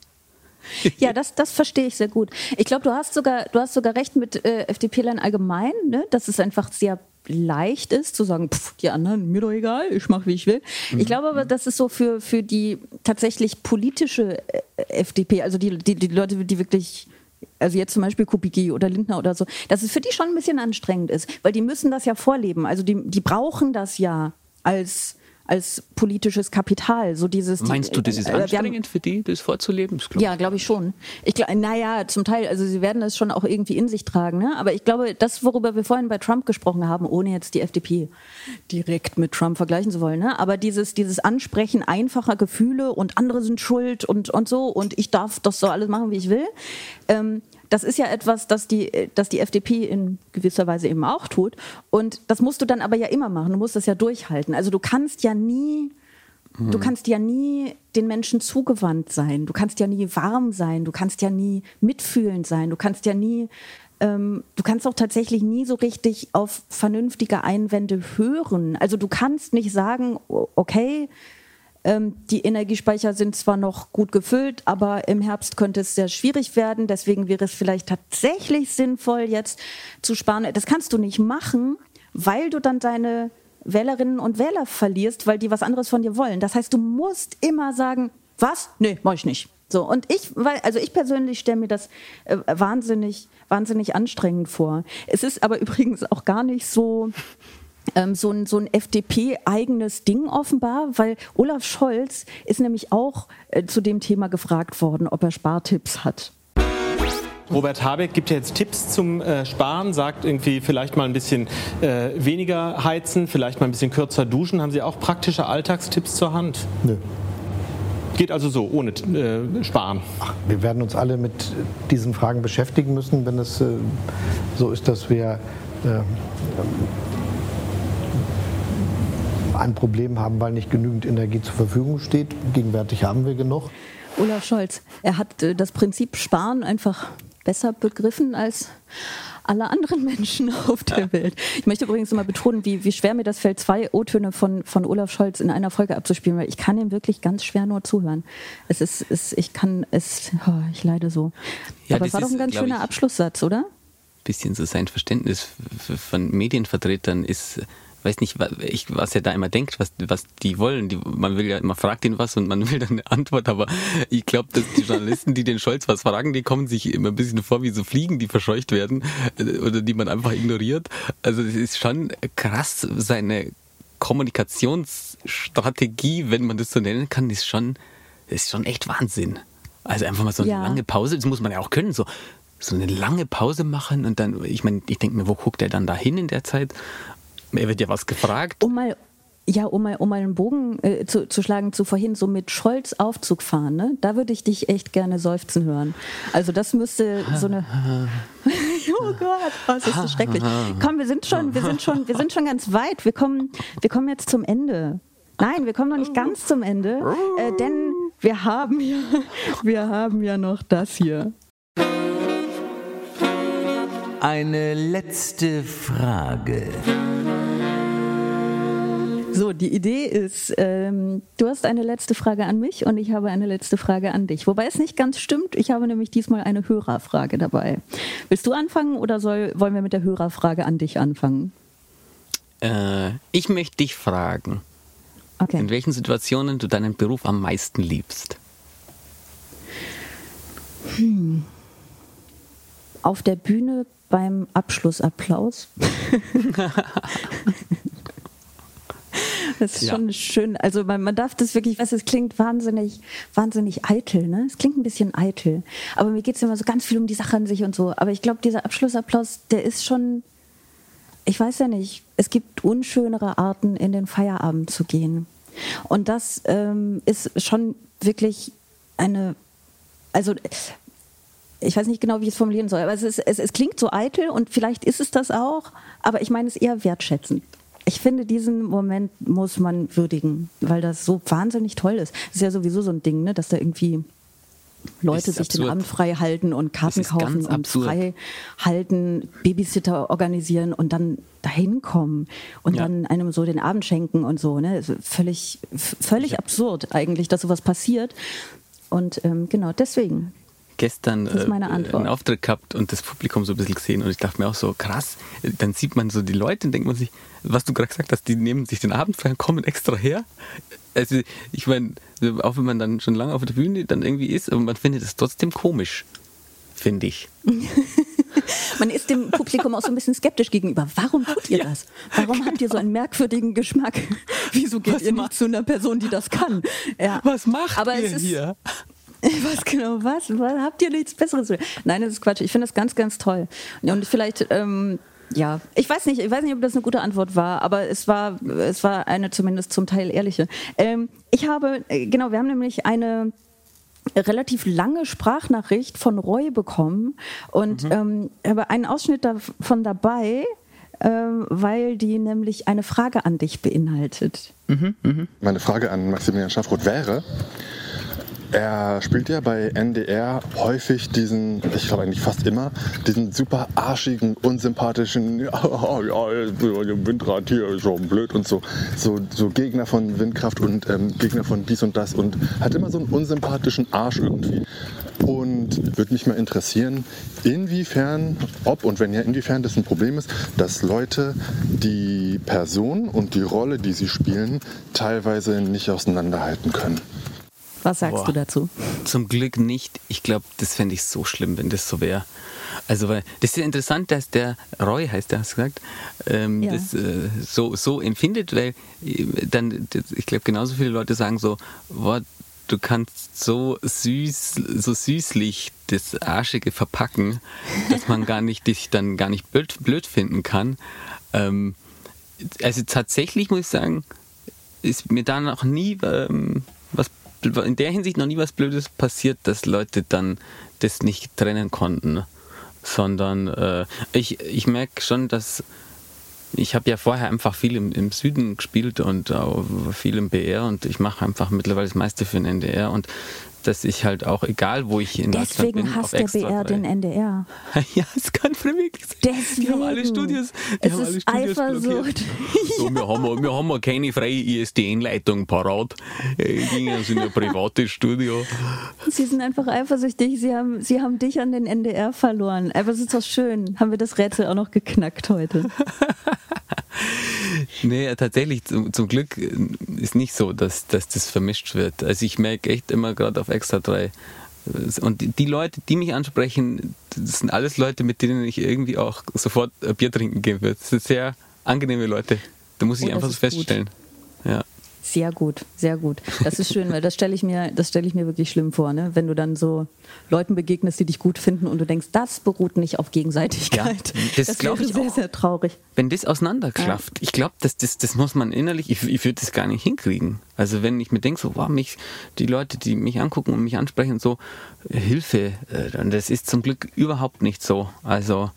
Ja, das, das verstehe ich sehr gut. Ich glaube, du hast sogar, du hast sogar recht mit äh, FDP-Lern allgemein, ne? dass es einfach sehr leicht ist, zu sagen, pff, die anderen, mir doch egal, ich mache, wie ich will. Mhm. Ich glaube aber, das ist so für, für die tatsächlich politische äh, FDP, also die, die, die Leute, die wirklich also jetzt zum Beispiel Kubicki oder Lindner oder so, dass es für die schon ein bisschen anstrengend ist, weil die müssen das ja vorleben. Also die, die brauchen das ja als als politisches Kapital. So dieses, Meinst du, das ist äh, anstrengend für die, das vorzuleben? Das glaub ja, glaube ich schon. Ich naja, zum Teil, also sie werden das schon auch irgendwie in sich tragen, ne? aber ich glaube, das, worüber wir vorhin bei Trump gesprochen haben, ohne jetzt die FDP direkt mit Trump vergleichen zu wollen, ne? aber dieses, dieses Ansprechen einfacher Gefühle und andere sind schuld und, und so und ich darf das so alles machen, wie ich will, ähm, das ist ja etwas, das die, das die FDP in gewisser Weise eben auch tut. Und das musst du dann aber ja immer machen. Du musst das ja durchhalten. Also du kannst ja nie, du Hm. kannst ja nie den Menschen zugewandt sein. Du kannst ja nie warm sein. Du kannst ja nie mitfühlend sein. Du kannst ja nie, ähm, du kannst auch tatsächlich nie so richtig auf vernünftige Einwände hören. Also du kannst nicht sagen, okay, die Energiespeicher sind zwar noch gut gefüllt, aber im Herbst könnte es sehr schwierig werden. Deswegen wäre es vielleicht tatsächlich sinnvoll, jetzt zu sparen. Das kannst du nicht machen, weil du dann deine Wählerinnen und Wähler verlierst, weil die was anderes von dir wollen. Das heißt, du musst immer sagen, was? Nee, mach ich nicht. So, und ich, weil, also ich persönlich stelle mir das äh, wahnsinnig, wahnsinnig anstrengend vor. Es ist aber übrigens auch gar nicht so, ähm, so ein, so ein FDP-eigenes Ding offenbar, weil Olaf Scholz ist nämlich auch äh, zu dem Thema gefragt worden, ob er Spartipps hat. Robert Habeck gibt ja jetzt Tipps zum äh, Sparen, sagt irgendwie vielleicht mal ein bisschen äh, weniger heizen, vielleicht mal ein bisschen kürzer duschen. Haben Sie auch praktische Alltagstipps zur Hand? Nö. Geht also so, ohne äh, Sparen. Wir werden uns alle mit diesen Fragen beschäftigen müssen, wenn es äh, so ist, dass wir äh, ein Problem haben, weil nicht genügend Energie zur Verfügung steht. Gegenwärtig haben wir genug. Olaf Scholz, er hat äh, das Prinzip Sparen einfach besser begriffen als alle anderen Menschen auf der Welt. Ich möchte übrigens immer betonen, wie, wie schwer mir das fällt, zwei O-Töne von, von Olaf Scholz in einer Folge abzuspielen, weil ich kann ihm wirklich ganz schwer nur zuhören. Es ist, es, ich kann es, oh, ich leide so. Ja, Aber es das war doch ein ganz schöner ich, Abschlusssatz, oder? bisschen so sein Verständnis von Medienvertretern ist, weiß nicht, wa- ich, was er da immer denkt, was, was die wollen. Die, man will ja, man fragt ihn was und man will dann eine Antwort, aber ich glaube, dass die Journalisten, die den Scholz was fragen, die kommen sich immer ein bisschen vor wie so Fliegen, die verscheucht werden äh, oder die man einfach ignoriert. Also es ist schon krass, seine Kommunikationsstrategie, wenn man das so nennen kann, ist schon, ist schon echt Wahnsinn. Also einfach mal so eine Ja. lange Pause, das muss man ja auch können, so, so eine lange Pause machen und dann, ich meine, ich denke mir, wo guckt er dann da hin in der Zeit? Er wird ja was gefragt. Um mal, ja, um mal, um mal einen Bogen äh, zu, zu schlagen zu vorhin, so mit Scholz Aufzug fahren, ne? da würde ich dich echt gerne seufzen hören. Also das müsste so eine... oh Gott, oh, das ist so schrecklich. Komm, wir sind schon, wir sind schon, wir sind schon ganz weit. Wir kommen, wir kommen jetzt zum Ende. Nein, wir kommen noch nicht ganz zum Ende, äh, denn wir haben ja, wir haben ja noch das hier. Eine letzte Frage. So, die Idee ist, ähm, du hast eine letzte Frage an mich und ich habe eine letzte Frage an dich. Wobei es nicht ganz stimmt, ich habe nämlich diesmal eine Hörerfrage dabei. Willst du anfangen oder soll, wollen wir mit der Hörerfrage an dich anfangen? Äh, ich möchte dich fragen, Okay. in welchen Situationen du deinen Beruf am meisten liebst. Auf der Bühne beim Abschlussapplaus. Das ist Ja. schon schön. Also man, man darf das wirklich, was es klingt wahnsinnig, wahnsinnig eitel, ne? Es klingt ein bisschen eitel. Aber mir geht es immer so ganz viel um die Sache an sich und so. Aber ich glaube, dieser Abschlussapplaus, der ist schon, ich weiß ja nicht, es gibt unschönere Arten, in den Feierabend zu gehen. Und das ähm, ist schon wirklich eine, also ich weiß nicht genau, wie ich es formulieren soll, aber es, ist, es, es klingt so eitel und vielleicht ist es das auch, aber ich meine es eher wertschätzend. Ich finde, diesen Moment muss man würdigen, weil das so wahnsinnig toll ist. Das ist ja sowieso so ein Ding, ne, dass da irgendwie Leute sich den absurd. Abend frei halten und Karten kaufen und absurd. frei halten, Babysitter organisieren und dann dahin kommen und Ja. dann einem so den Abend schenken und so. Ne? Also Völlig, völlig absurd eigentlich, dass sowas passiert. Und ähm, genau deswegen. Gestern äh, einen Auftritt gehabt und das Publikum so ein bisschen gesehen und ich dachte mir auch so, krass, dann sieht man so die Leute und denkt man sich, was du gerade gesagt hast, die nehmen sich den Abend frei und kommen extra her. Also ich meine, auch wenn man dann schon lange auf der Bühne dann irgendwie ist, aber man findet es trotzdem komisch, finde ich. Man ist dem Publikum auch so ein bisschen skeptisch gegenüber. Warum tut ihr das? Warum habt ihr so einen merkwürdigen Geschmack? Wieso geht Was ihr nicht zu einer Person, die das kann? Ja. Was macht Aber ihr es ist, hier? Was genau, was? was? Habt ihr nichts Besseres? zu- Nein, das ist Quatsch. Ich finde das ganz, ganz toll. Und vielleicht, ähm, ja, ich weiß nicht, ich weiß nicht, ob das eine gute Antwort war, aber es war, es war eine zumindest zum Teil ehrliche. Ähm, ich habe, äh, genau, wir haben nämlich eine relativ lange Sprachnachricht von Roy bekommen und ähm, habe einen Ausschnitt davon dabei, ähm, weil die nämlich eine Frage an dich beinhaltet. Meine Frage an Maximilian Schaffroth wäre, er spielt ja bei NDR häufig diesen, ich glaube eigentlich fast immer, diesen super arschigen, unsympathischen, ja, ja, Windrad hier ist schon blöd und so, so, so Gegner von Windkraft und ähm, Gegner von dies und das und hat immer so einen unsympathischen Arsch irgendwie. Und würde mich mal interessieren, inwiefern, ob und wenn ja, inwiefern das ein Problem ist, dass Leute die Person und die Rolle, die sie spielen, teilweise nicht auseinanderhalten können. Was sagst Boah. du dazu? Zum Glück nicht. Ich glaube, das fände ich so schlimm, wenn das so wäre. Also, weil das ist ja interessant, dass der Roy, heißt der, hast du gesagt, ähm, Ja. das äh, so, so empfindet, weil äh, dann, ich glaube, genauso viele Leute sagen so, boah, du kannst so süß, so süßlich das Arschige verpacken, dass man gar nicht, dich dann gar nicht blöd, blöd finden kann. Ähm, also tatsächlich muss ich sagen, ist mir da noch nie ähm, was in der Hinsicht noch nie was Blödes passiert, dass Leute dann das nicht trennen konnten, sondern äh, ich, ich merke schon, dass ich habe ja vorher einfach viel im, im Süden gespielt und viel im BR und ich mache einfach mittlerweile das meiste für den NDR und dass ich halt auch, egal wo ich in Deutschland Deswegen bin, hasst auf der BR den drei- NDR. ja, es kann wirklich sein. Deswegen. Die haben alle Studios, die es haben alle ist Studios Eifersucht. So, wir, haben, wir haben keine freie ISDN-Leitung parat. Äh, ging also in ein privates Studio. Sie sind einfach eifersüchtig. Sie haben, sie haben dich an den NDR verloren. Aber es ist doch schön. Haben wir das Rätsel auch noch geknackt heute. Nee, tatsächlich, zum, zum Glück ist nicht so, dass, dass das vermischt wird. Also ich merke echt immer gerade auf Extra 3. äh, Und die, Leute, die mich ansprechen, das sind alles Leute, mit denen ich irgendwie auch sofort Bier trinken gehen würde. Das sind sehr angenehme Leute. Da muss ich Oh, einfach so ist gut. Ja. Sehr gut, sehr gut. Das ist schön, weil das stelle ich mir, das stelle ich mir wirklich schlimm vor, ne? Wenn du dann so Leuten begegnest, die dich gut finden und du denkst, das beruht nicht auf Gegenseitigkeit. Ja, das das glaub wäre ich sehr, auch. sehr traurig. Wenn das auseinanderklafft, ich glaube, das, das, das muss man innerlich, ich, ich würde das gar nicht hinkriegen. Also wenn ich mir denke, so, wow, mich, die Leute, die mich angucken und mich ansprechen, so, Hilfe, äh, dann das ist zum Glück überhaupt nicht so. Also,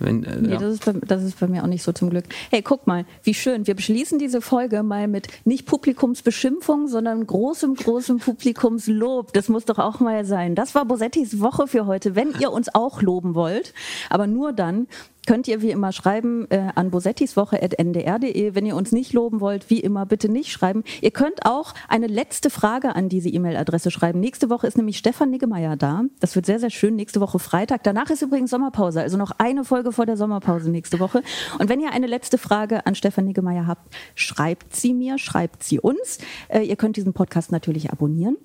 wenn, äh, Nee, ja. das ist, bei, das ist bei mir auch nicht so zum Glück. Hey, guck mal, wie schön. Wir beschließen diese Folge mal mit nicht Publikumsbeschimpfung, sondern großem, großem Publikumslob. Das muss doch auch mal sein. Das war Bosettis Woche für heute. Wenn ihr uns auch loben wollt, aber nur dann, könnt ihr wie immer schreiben äh, an bosettiswoche.ndr.de. Wenn ihr uns nicht loben wollt, wie immer, bitte nicht schreiben. Ihr könnt auch eine letzte Frage an diese E-Mail-Adresse schreiben. Nächste Woche ist nämlich Stefan Niggemeier da. Das wird sehr, sehr schön. Nächste Woche Freitag. Danach ist übrigens Sommerpause. Also noch eine Folge vor der Sommerpause nächste Woche. Und wenn ihr eine letzte Frage an Stefan Niggemeier habt, schreibt sie mir, schreibt sie uns. Äh, ihr könnt diesen Podcast natürlich abonnieren.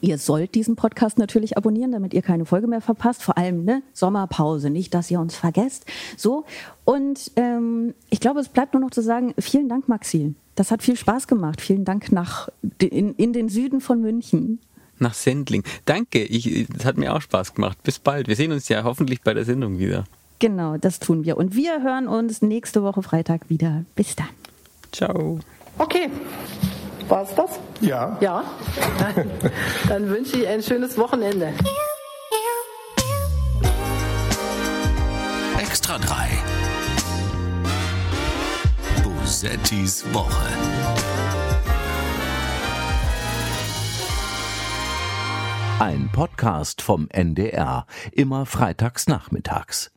Ihr sollt diesen Podcast natürlich abonnieren, damit ihr keine Folge mehr verpasst. Vor allem ne, Sommerpause, nicht, dass ihr uns vergesst. So und ähm, ich glaube, es bleibt nur noch zu sagen: Vielen Dank, Maxi. Das hat viel Spaß gemacht. Vielen Dank nach in, in den Süden von München. nach Sendling. Danke, ich, das hat mir auch Spaß gemacht. Bis bald. Wir sehen uns ja hoffentlich bei der Sendung wieder. Genau, das tun wir. Und wir hören uns nächste Woche Freitag wieder. Bis dann. Ciao. Okay. War's das? Ja. Ja. Dann, dann wünsche ich ein schönes Wochenende. Extra 3. Bosettis Woche. Ein Podcast vom NDR, immer freitags nachmittags.